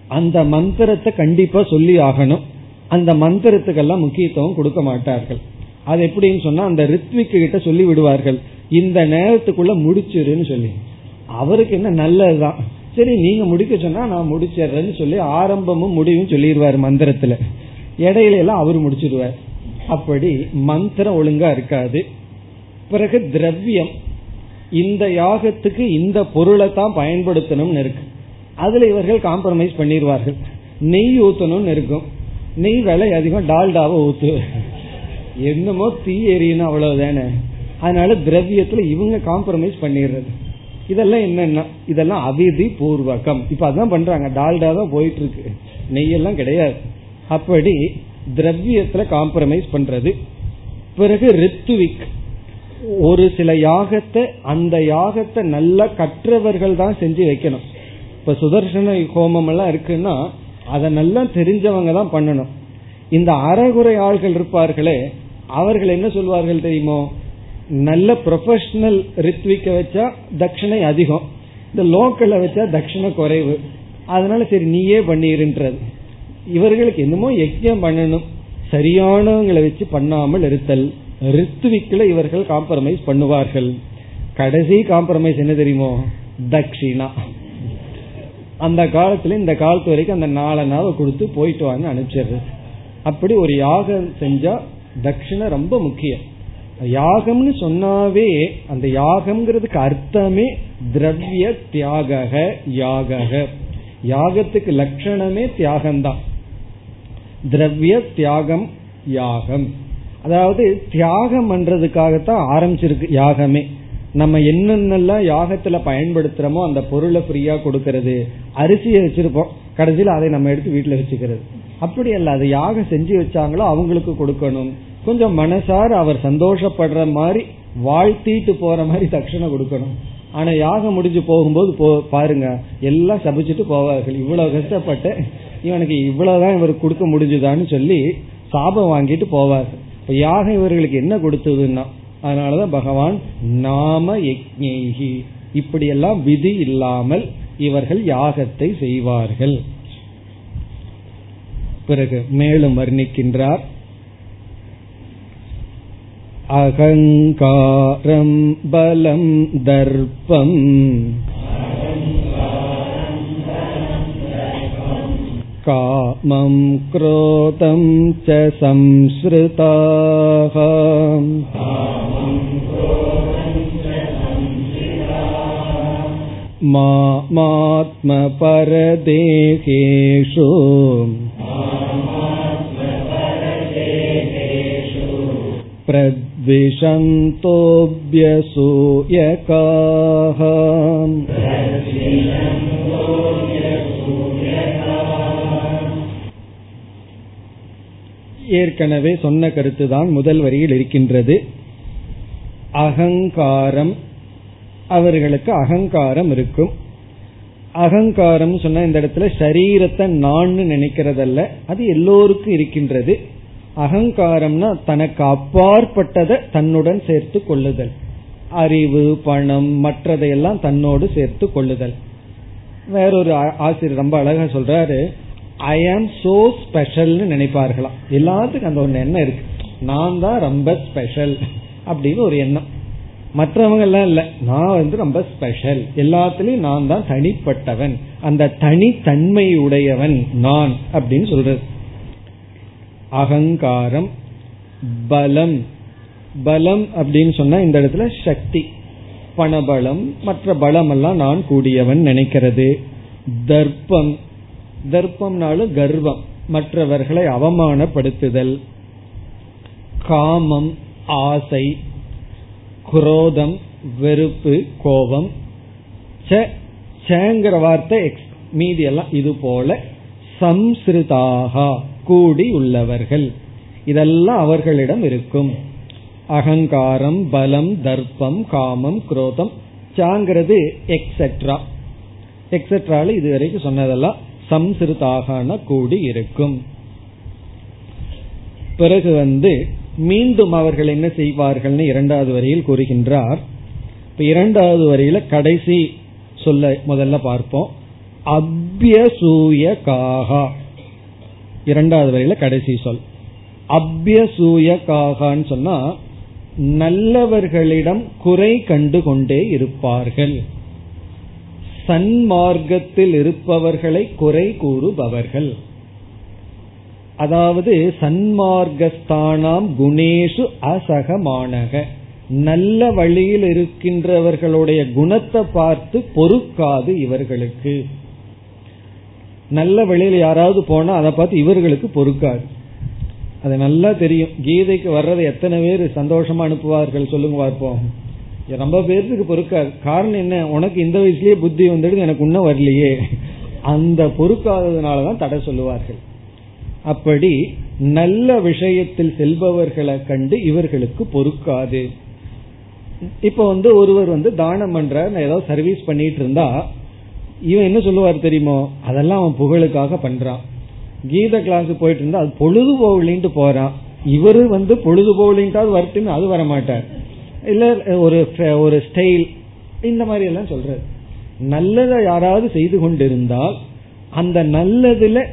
அந்த மந்திரத்தை கண்டிப்பா சொல்லி ஆகணும். அந்த மந்திரத்துக்கெல்லாம் முக்கியத்துவம் கொடுக்க மாட்டார்கள். அது எப்படின்னு சொன்னா அந்த ரித்விக்கு கிட்ட சொல்லி விடுவார்கள் இந்த நேரத்துக்குள்ள முடிச்சிருன்னு சொல்லி. அவருக்கு என்ன நல்லதுதான். சரி நீங்க முடிக்க சொன்னா நான் முடிச்சிடுறேன்னு சொல்லி ஆரம்பமும் முடிவும் சொல்லிடுவார் மந்திரத்துல. இடையில எல்லாம் அவர் முடிச்சிடுவார். அப்படி மந்திரம் ஒழுங்கா இருக்காது. பிறகு திரவியம். இந்த யாகத்துக்கு இந்த பொருளை தான் பயன்படுத்தணும்னு இருக்கு. அதுல இவர்கள் காம்ப்ரமைஸ் பண்ணிடுவார்கள். நெய் ஊத்தணும்னு இருக்கும். நெய் விலை அதிகம் டால்டாவை ஊத்து. என்னமோ தீ எரியணும் அவ்வளவுதானே. அதனால திரவியத்துல இவங்க காம்ப்ரமைஸ் பண்ணிடுறது. இதெல்லாம் என்னன்னா இதெல்லாம் அவிதி பூர்வகம். இப்ப அதான் பண்றாங்க டால்டா தான் போயிட்டு இருக்கு நெய்யெல்லாம் கிடையாது. அப்படி திரவியத்துல காம்ப்ரமைஸ் பண்றது. பிறகு ரித்துவிக். ஒரு சில யாகத்தை அந்த யாகத்தை நல்லா கற்றவர்கள் தான் செஞ்சு வைக்கணும். இப்ப சுதர்சன ஹோமம் எல்லாம் இருக்குன்னா அதை நல்லா தெரிஞ்சவங்க தான் பண்ணணும். இந்த அறகுறை ஆள்கள் இருப்பார்களே அவர்கள் என்ன சொல்வார்கள் தெரியுமோ? நல்ல ப்ரொஃபஷனல் ரித்விக்க வச்சா தட்சிணை அதிகம். இந்த லோக்கல்ல வச்சா தட்சிணை குறைவு. அதனால சரி நீயே பண்ணிருன்றது. இவர்களுக்கு என்னமோ யஜ்யம் பண்ணணும். சரியானவங்களை வச்சு பண்ணாமல் இருத்தல். ரித்விக்ல இவர்கள் காம்ப்ரமைஸ் பண்ணுவார்கள். கடைசி காம்ப்ரமைஸ் என்ன தெரியுமோ? தட்சிணா. அந்த காலத்துல இந்த காலத்து வரைக்கும் அந்த நாலு நாவை கொடுத்து போயிட்டு வாங்க அனுப்பிச்சிடுறது. அப்படி ஒரு யாகம் செஞ்சா தட்சிணை ரொம்ப முக்கியம். யாகம்னு சொன்னாவே அந்த யாகம்ங்கிறதுக்கு அர்த்தமே திரவிய தியாக யாக யாகத்துக்கு லட்சணமே தியாகம்தான். திரவிய தியாகம் யாகம். அதாவது தியாகம் பண்றதுக்காகத்தான் ஆரம்பிச்சிருக்கு யாகமே. நம்ம என்னென்னலாம் யாகத்துல பயன்படுத்துறோமோ அந்த பொருளை ஃப்ரீயா கொடுக்கறது அரிசியை வச்சிருப்போம். கடைசியில் அதை நம்ம எடுத்து வீட்டுல வச்சுக்கிறது. அப்படி அல்ல அதை யாகம் செஞ்சு வச்சாங்களோ அவங்களுக்கு கொடுக்கணும். கொஞ்சம் மனசார அவர் சந்தோஷப்படுற மாதிரி வாழ்த்திட்டு போற மாதிரி தட்சணை கொடுக்கணும். ஆனா யாகம் முடிஞ்சு போகும்போது போ பாருங்க எல்லாம் சபிச்சுட்டு போவார்கள். இவ்வளவு கஷ்டப்பட்டு இவனுக்கு இவ்வளவுதான் இவருக்கு கொடுக்க முடிஞ்சுதான்னு சொல்லி சாபம் வாங்கிட்டு போவார்கள். இப்ப யாகம் இவர்களுக்கு என்ன கொடுத்ததுன்னா அதனாலதான் பகவான் நாம யஜ்ஞி இப்படியெல்லாம் விதி இல்லாமல் இவர்கள் யாகத்தை செய்வார்கள். பிறகு மேலும் வர்ணிக்கின்றார். அகங்காரம் பலம் தர்ப்பம் कामं क्रोधं च संसृताः मात्मपरदेहेषु प्रद्विषन्तोऽभ्यसूयकाः ஏற்கனவே சொன்ன கருத்துதான் முதல் வரியில் இருக்கின்றது. அகங்காரம். அவர்களுக்கு அகங்காரம் இருக்கும். அகங்காரம் சொன்ன இந்த இடத்துல சரீரத்தை நான் நினைக்கிறதல்ல. அது எல்லோருக்கும் இருக்கின்றது. அகங்காரம்னா தனக்கு அப்பாற்பட்டதை தன்னுடன் சேர்த்து கொள்ளுதல். அறிவு பணம் மற்றதையெல்லாம் தன்னோடு சேர்த்து கொள்ளுதல். வேறொரு ஆசிரியர் ரொம்ப அழகா சொல்றாரு. ஐ ஆம் சோ ஸ்பெஷல்னு நினைப்பார்களாம். எல்லாத்துக்கும் அந்த ஒரு எண்ணம் இருக்கு. நான் தான் ரொம்ப ஸ்பெஷல் அப்படின்னு ஒரு எண்ணம். மற்றவங்க எல்லாம் இல்ல. நான் வந்து ரொம்ப ஸ்பெஷல் எல்லாத்துலயும் நான் தான் தனிப்பட்டவன். அந்த தனித்தன்மை உடையவன் நான் அப்படின்னு சொல்றது. அகங்காரம் பலம். பலம் அப்படின்னு சொன்னா இந்த இடத்துல சக்தி. பணபலம் மற்ற பலம் எல்லாம் நான் கூடியவன் நினைக்கிறது. தர்ப்பம் தர்ப்பம்னாலும் கர்வம். மற்றவர்களை அவமானப்படுத்துதல். காமம் ஆசை குரோதம் வெறுப்பு கோபம். சேங்கிற வார்த்தை மீதி எல்லாம் இது போல சம்ஸ்ருதாக கூடி உள்ளவர்கள். இதெல்லாம் அவர்களிடம் இருக்கும். அகங்காரம் பலம் தர்ப்பம் காமம் குரோதம். சாங்கிறது எக்ஸெட்ரா எக்ஸெட்ரால இதுவரைக்கும் சொன்னதெல்லாம் சம்சிருதாக கூடி இருக்கும். பிறகு வந்து மீண்டும் அவர்கள் என்ன செய்வார்கள்னு இரண்டாவது வரியில் கூறுகின்றார். இப்ப இரண்டாவது வரியில கடைசி சொல்ல முதல்ல பார்ப்போம். அபியசூய காகா இரண்டாவது வரையில கடைசி சொல். அபியசூய காகான்னு சொன்னா நல்லவர்களிடம் குறை கண்டு கொண்டே இருப்பார்கள். சன்மார்க்கத்தில் இருப்பவர்களை குறை கூறுபவர்கள். அதாவது சன்மார்க்கஸ்தானாம் குணேஷு அசகமானக. நல்ல வழியில் இருக்கின்றவர்களுடைய குணத்தை பார்த்து பொறுக்காது இவர்களுக்கு. நல்ல வழியில் யாராவது போனா அதை பார்த்து இவர்களுக்கு பொறுக்காது. அது நல்லா தெரியும். கீதைக்கு வர்றது எத்தனை பேர் சந்தோஷமா அனுப்புவார்கள் சொல்லுங்க பார்ப்போம். ரொம்ப பேர்த்துக்கு பொறுக்காது. காரணம் என்ன? உனக்கு இந்த வயசுலயே புத்தி வந்துடுது எனக்கு இன்னும் வரலையே. அந்த பொறுக்காததுனாலதான் தடை சொல்லுவார்கள். அப்படி நல்ல விஷயத்தில் செல்பவர்களை கண்டு இவர்களுக்கு பொறுக்காது. இப்ப வந்து ஒருவர் வந்து தானம் பண்ற ஏதோ சர்வீஸ் பண்ணிட்டு இருந்தா இவன் என்ன சொல்லுவார் தெரியுமோ? அதெல்லாம் அவன் புகழுக்காக பண்றான். கீத கிளாஸ் போயிட்டு இருந்தா அது பொழுது போகலின்ட்டு போறான். இவரு வந்து பொழுது போகலின்ட்டாவது வரட்டுன்னு அது வர மாட்டார் இல்ல ஒரு ஒரு ஸ்டைல் இந்த மாதிரி எல்லாம் சொல்றது நல்லதை யாராவது செய்து கொண்டிருந்தால் அந்த நல்லதுல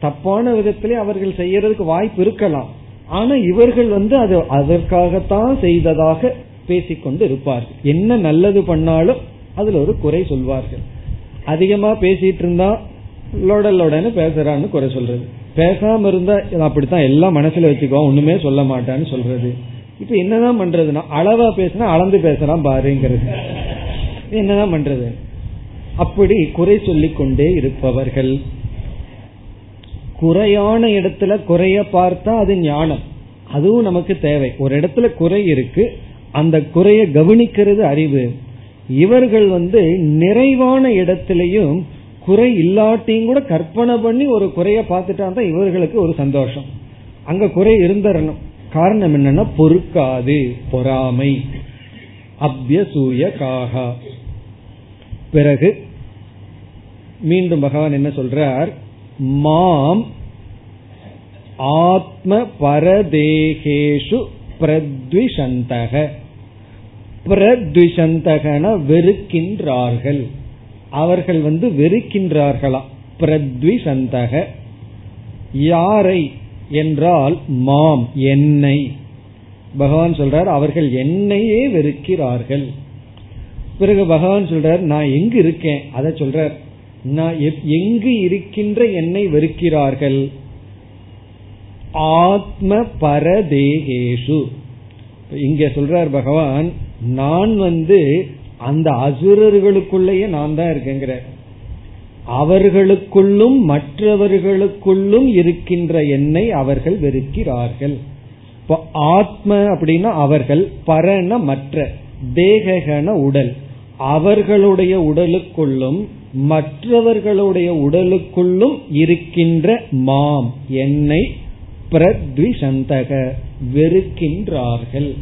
தப்பான விதத்திலே அவர்கள் செய்யறதுக்கு வாய்ப்பு இருக்கலாம். ஆனா இவர்கள் வந்து அது அதற்காகத்தான் செய்ததாக பேசிக்கொண்டு இருப்பார்கள். என்ன நல்லது பண்ணாலும் அதுல ஒரு குறை சொல்வார்கள். அதிகமா பேசிட்டு இருந்தா லோடலோடன்னு பேசுறான்னு குறை சொல்றது. பேசாம இருந்தா அப்படித்தான் எல்லாம் மனசுல வச்சுக்கோ ஒண்ணுமே சொல்ல மாட்டான்னு சொல்றது. இப்ப என்னதான் பண்றதுன்னா அளவா பேசினா அளந்து பேசலாம் பாருங்கிறது. என்னதான் பண்றது? அப்படி குறை சொல்லிக் கொண்டே இருப்பவர்கள். குறையான இடத்துல குறைய பார்த்தா அது ஞானம். அதுவும் நமக்கு தேவை. ஒரு இடத்துல குறை இருக்கு அந்த குறைய கவனிக்கிறது அறிவு. இவர்கள் வந்து நிறைவான இடத்திலையும் குறை இல்லாட்டியும் கூட கற்பனை பண்ணி ஒரு குறைய பார்த்துட்டா தான் இவர்களுக்கு ஒரு சந்தோஷம். அங்க குறை இருந்தரணும் காரணம் என்னன்னா பொறுக்காது பொறாமை. அபியசூய காகா பிறகு மீண்டும் பகவான் என்ன சொல்றார்? மாம் ஆத்ம பரதேகேஷு பிரத்விஷந்தக. பிரத்விஷந்தகன வெறுக்கின்றார்கள். அவர்கள் வந்து வெறுக்கின்றார்களா? பிரத்விஷந்தக. யாரை? என்றால் மாம் என்னை. பகவான் சொல்றார் அவர்கள் என்னையே வெறுக்கிறார்கள். பிறகு பகவான் சொல்றார் நான் எங்கு இருக்கேன்? அதை சொல்றார் நான் எங்கு இருக்கின்ற என்னை வெறுக்கிறார்கள்? ஆத்ம பரதேகேஷு. இங்க சொல்றார் பகவான் நான் வந்து அந்த அசுரர்களுக்குள்ளேயே நான் தான் இருக்கேங்கிற அவர்களுக்குள்ளும் மற்றவர்களுக்குள்ளும் இருக்கின்ற என்னை அவர்கள் வெறுக்கிறார்கள். இப்போ ஆத்ம அப்படின்னா அவர்கள் பரண மற்ற தேகன உடல். அவர்களுடைய உடலுக்குள்ளும் மற்றவர்களுடைய உடலுக்குள்ளும் இருக்கின்ற மாம் என்னை பிரத்விசந்தக வெறுக்கின்றார்கள்.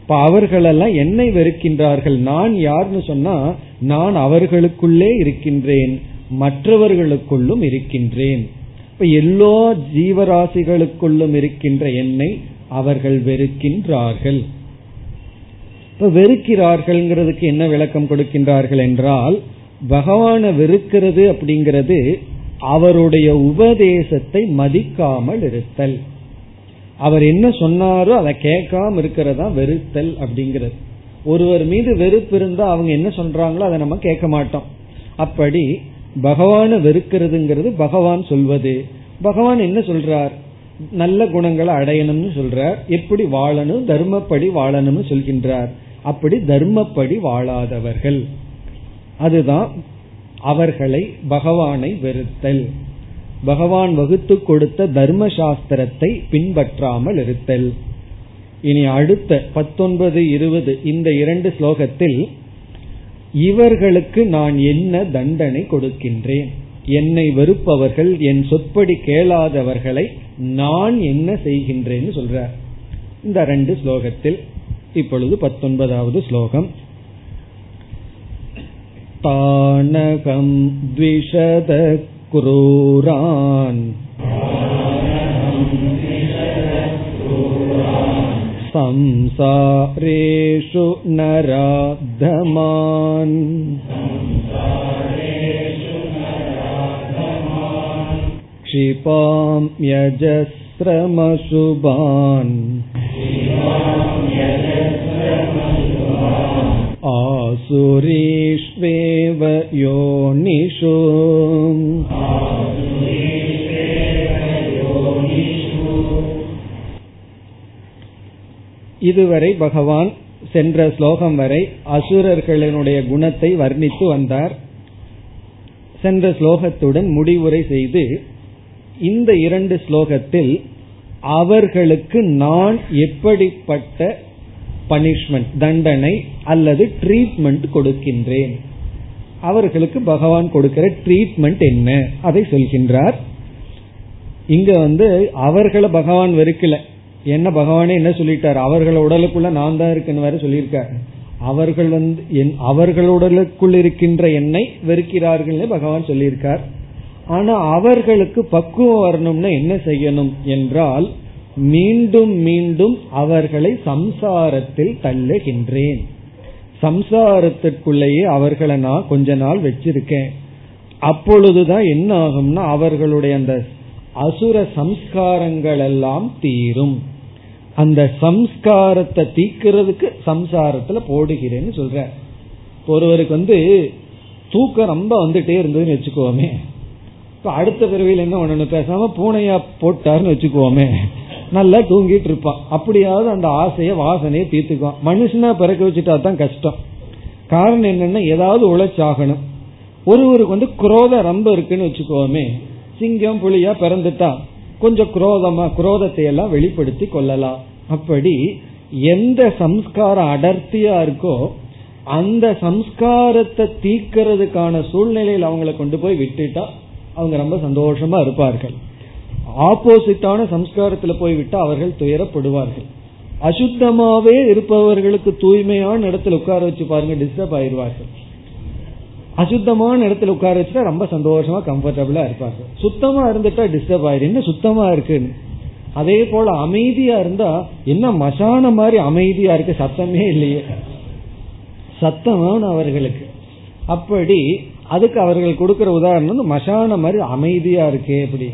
இப்ப அவர்களெல்லாம் என்னை வெறுக்கின்றார்கள். நான் யார்னு சொன்னா நான் அவர்களுக்குள்ளே இருக்கின்றேன். மற்றவர்களுக்குள்ளும் இருக்கின்றேன். இப்ப எல்லா ஜீவராசிகளுக்குள்ளும் இருக்கின்ற என்னை அவர்கள் வெறுக்கின்றார்கள். இப்ப வெறுக்கிறார்கள்ங்கிறதுக்கு என்ன விளக்கம் கொடுக்கின்றார்கள் என்றால் பகவான வெறுக்கிறது அப்படிங்கிறது அவருடைய உபதேசத்தை மதிக்காமல் இருத்தல். அவர் என்ன சொன்னாரோ அதை கேட்காம இருக்கிறதா வெறுத்தல் அப்படிங்கிறது. ஒருவர் மீது வெறுப்பு இருந்தா அவங்க என்ன சொல்றாங்களோ அதை நம்ம கேட்க மாட்டோம். அப்படி பகவான வெறுக்கிறதுங்கிறது பகவான் சொல்வது. பகவான் என்ன சொல்றார்? நல்ல குணங்களை அடையணும்னு சொல்றார். எப்படி வாழணும்? தர்மப்படி வாழணும்னு சொல்கின்றார். அப்படி தர்மப்படி வாழாதவர்கள். அதுதான் அவர்களை பகவானை வெறுத்தல். பகவான் வகுத்து கொடுத்த தர்ம சாஸ்திரத்தை பின்பற்றாமல் இருத்தல். இனி அடுத்த பத்தொன்பது இருபது இந்த இரண்டு ஸ்லோகத்தில் இவர்களுக்கு நான் என்ன தண்டனை கொடுக்கின்றேன் என்னை வெறுப்பவர்கள் என் சொற்படி கேளாதவர்களை நான் என்ன செய்கின்றேன்னு சொல்றார் இந்த ரெண்டு ஸ்லோகத்தில் இப்பொழுது பத்தொன்பதாவது ஸ்லோகம் तानकं द्विशतक्रूरान् संसारेषु नराधमान् क्षिपां यजस्रमशुभान् आसुरीष्वेव योनिषु இதுவரை பகவான் சென்ற ஸ்லோகம் வரை அசுரர்களினுடைய குணத்தை வர்ணித்து வந்தார். சென்ற ஸ்லோகத்துடன் முடிவுரை செய்து இந்த இரண்டு ஸ்லோகத்தில் அவர்களுக்கு நான் எப்படிப்பட்ட பனிஷ்மெண்ட் தண்டனை அல்லது ட்ரீட்மெண்ட் கொடுக்கின்றேன்? அவர்களுக்கு பகவான் கொடுக்கிற ட்ரீட்மெண்ட் என்ன? அதை சொல்கின்றார். இங்க வந்து அவர்களை பகவான் வெறுக்கல. என்ன பகவானே என்ன சொல்லிட்டார்? அவர்கள் உடலுக்குள்ள நான் தான் இருக்குன்னு வேற சொல்லியிருக்காரு. அவர்கள் வந்து என் அவர்கள் உடலுக்குள் இருக்கின்ற என்னை வெறுக்கிறார்கள் பகவான் சொல்லியிருக்கார். ஆனா அவர்களுக்கு பக்குவம் வரணும்னா என்ன செய்யணும் என்றால் மீண்டும் மீண்டும் அவர்களை சம்சாரத்தில் தள்ளுகின்றேன். சம்சாரத்திற்குள்ளேயே அவர்களை நான் கொஞ்ச நாள் வச்சிருக்கேன். அப்பொழுதுதான் என்ன ஆகும்னா அவர்களுடைய அந்த அசுர சம்ஸ்காரங்கள் எல்லாம் தீரும். அந்த சம்ஸ்காரத்தை தீக்கிறதுக்கு சம்சாரத்துல போடுகிறேன்னு சொல்ற. ஒருவருக்கு வந்து தூக்கம் ரொம்ப வந்துட்டே இருந்ததுன்னு வச்சுக்கோமே. இப்ப அடுத்த பிறவியில் என்ன ஒண்ணு பேசாம பூனையா போட்டாருன்னு வச்சுக்கோமே. நல்லா தூங்கிட்டு இருப்பான். அப்படியாவது அந்த ஆசைய வாசனையை தீர்த்துக்குவான். மனுஷனா பிறக்க வச்சுட்டா தான் கஷ்டம். காரணம் என்னன்னா ஏதாவது உழைச்சாகணும். ஒருவருக்கு வந்து குரோத ரொம்ப இருக்குன்னு வச்சுக்கோமே. சிங்கம் புலியா பிறந்துட்டா கொஞ்சம் குரோதமா குரோதத்தை எல்லாம் வெளிப்படுத்தி கொள்ளலாம். அப்படி எந்த சம்ஸ்காரம் அடர்த்தியா இருக்கோ அந்த சம்ஸ்காரத்தை தீக்கிறதுக்கான சூழ்நிலையில் அவங்களை கொண்டு போய் விட்டுட்டா அவங்க ரொம்ப சந்தோஷமா இருப்பார்கள். ஆப்போசிட்டான சம்ஸ்காரத்துல போய்விட்டு அவர்கள் துயரப்படுவார்கள். அசுத்தமாவே இருப்பவர்களுக்கு தூய்மையான இடத்துல உட்கார வச்சு பாருங்க டிஸ்டர்ப் ஆயிடுவார்கள் அசுத்தமான இடத்துல உட்கார வச்சுட்டா ரொம்ப சந்தோஷமா கம்ஃபர்டபுளா இருப்பாங்க. சுத்தமா இருந்துட்டா டிஸ்டர்ப் ஆயிரு என்ன சுத்தமா இருக்குன்னு. அதே போல அமைதியா இருந்தா என்ன மசான மாதிரி அமைதியா இருக்கு சத்தமே இல்லையே. சத்தமான அவர்களுக்கு. அப்படி அதுக்கு அவர்கள் கொடுக்கிற உதாரணம் மசான மாதிரி அமைதியா இருக்கே அப்படி.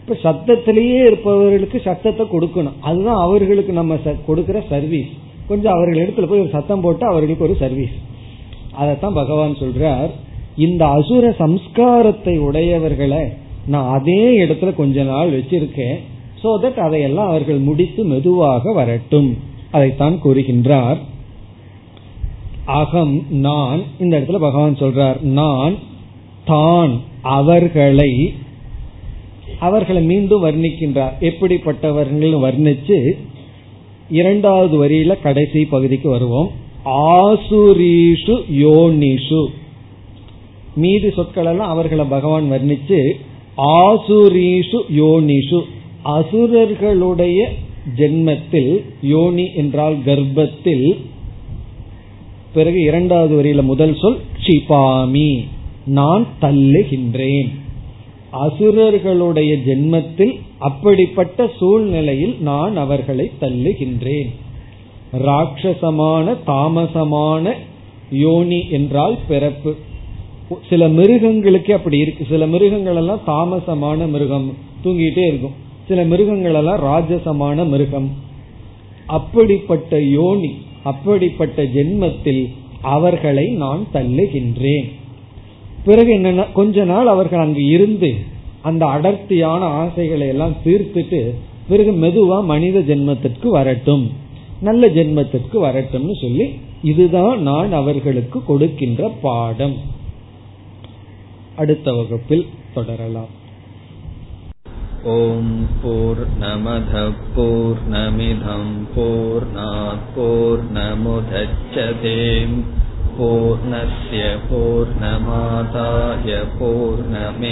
இப்ப சத்தத்திலேயே இருப்பவர்களுக்கு சத்தத்தை கொடுக்கணும். அதுதான் அவர்களுக்கு நம்ம கொடுக்கிற சர்வீஸ் கொஞ்சம் அவர்கள் இடத்துல போய் ஒரு சத்தம் போட்டு அவர்களுக்கு ஒரு சர்வீஸ் அதைத்தான் பகவான் சொல்றார் இந்த அசுர சம்ஸ்காரத்தை உடையவர்களை நான் அதே இடத்துல கொஞ்ச நாள் வச்சிருக்கேன் சோ தட் அதையெல்லாம் அவர்கள் முடித்து மெதுவாக வரட்டும். அதைத்தான் கூறுகின்றார். அகம் நான் இந்த இடத்துல பகவான் சொல்றார் நான் தான் அவர்களை அவர்களை மீண்டும் வர்ணிக்கின்றார். எப்படிப்பட்டவர்கள் வர்ணிச்சு இரண்டாவது வரியில கடைசி பகுதிக்கு வருவோம். ஆசுரீஷு யோனிஷு. மீதி சொற்கள் எல்லாம் அவர்களை பகவான் வர்ணிச்சு ஆசுரீஷு யோனிஷு. அசுரர்களுடைய ஜென்மத்தில் யோனி என்றால் கர்ப்பத்தில். பிறகு இரண்டாவது வரியில முதல் சொல் க்ஷிபாமி. நான் தள்ளுகின்றேன். அசுரர்களுடைய ஜென்மத்தில் அப்படிப்பட்ட சூழ்நிலையில் நான் அவர்களை தள்ளுகின்றேன். ராட்சசமான தாமசமான யோனி என்றால் பிறப்பு. சில மிருகங்களுக்கு அப்படி இருக்கு. சில மிருகங்கள் எல்லாம் தாமசமான மிருகம் தூங்கிட்டே இருக்கும். சில மிருகங்கள் எல்லாம் ராஜசமான மிருகம். அப்படிப்பட்ட யோனி அப்படிப்பட்ட ஜென்மத்தில் அவர்களை நான் தள்ளுகின்றேன். பிறகு என்னன்னா கொஞ்ச நாள் அவர்கள் அங்கு இருந்து அந்த அடர்த்தியான ஆசைகளை எல்லாம் தீர்த்துட்டு பிறகு மெதுவா மனித ஜென்மத்திற்கு வரட்டும். நல்ல ஜென்மத்திற்கு வரட்டும்னு சொல்லி இதுதான் நான் அவர்களுக்கு கொடுக்கின்ற பாடம் அடுத்த வகுப்பில் தொடரலாம் ஓம் போர் நமத போர் நமிதம் போர் நமுதச்சதேம் पूर्णस्य पूर्णमादाय पूर्णमेवावशिष्यते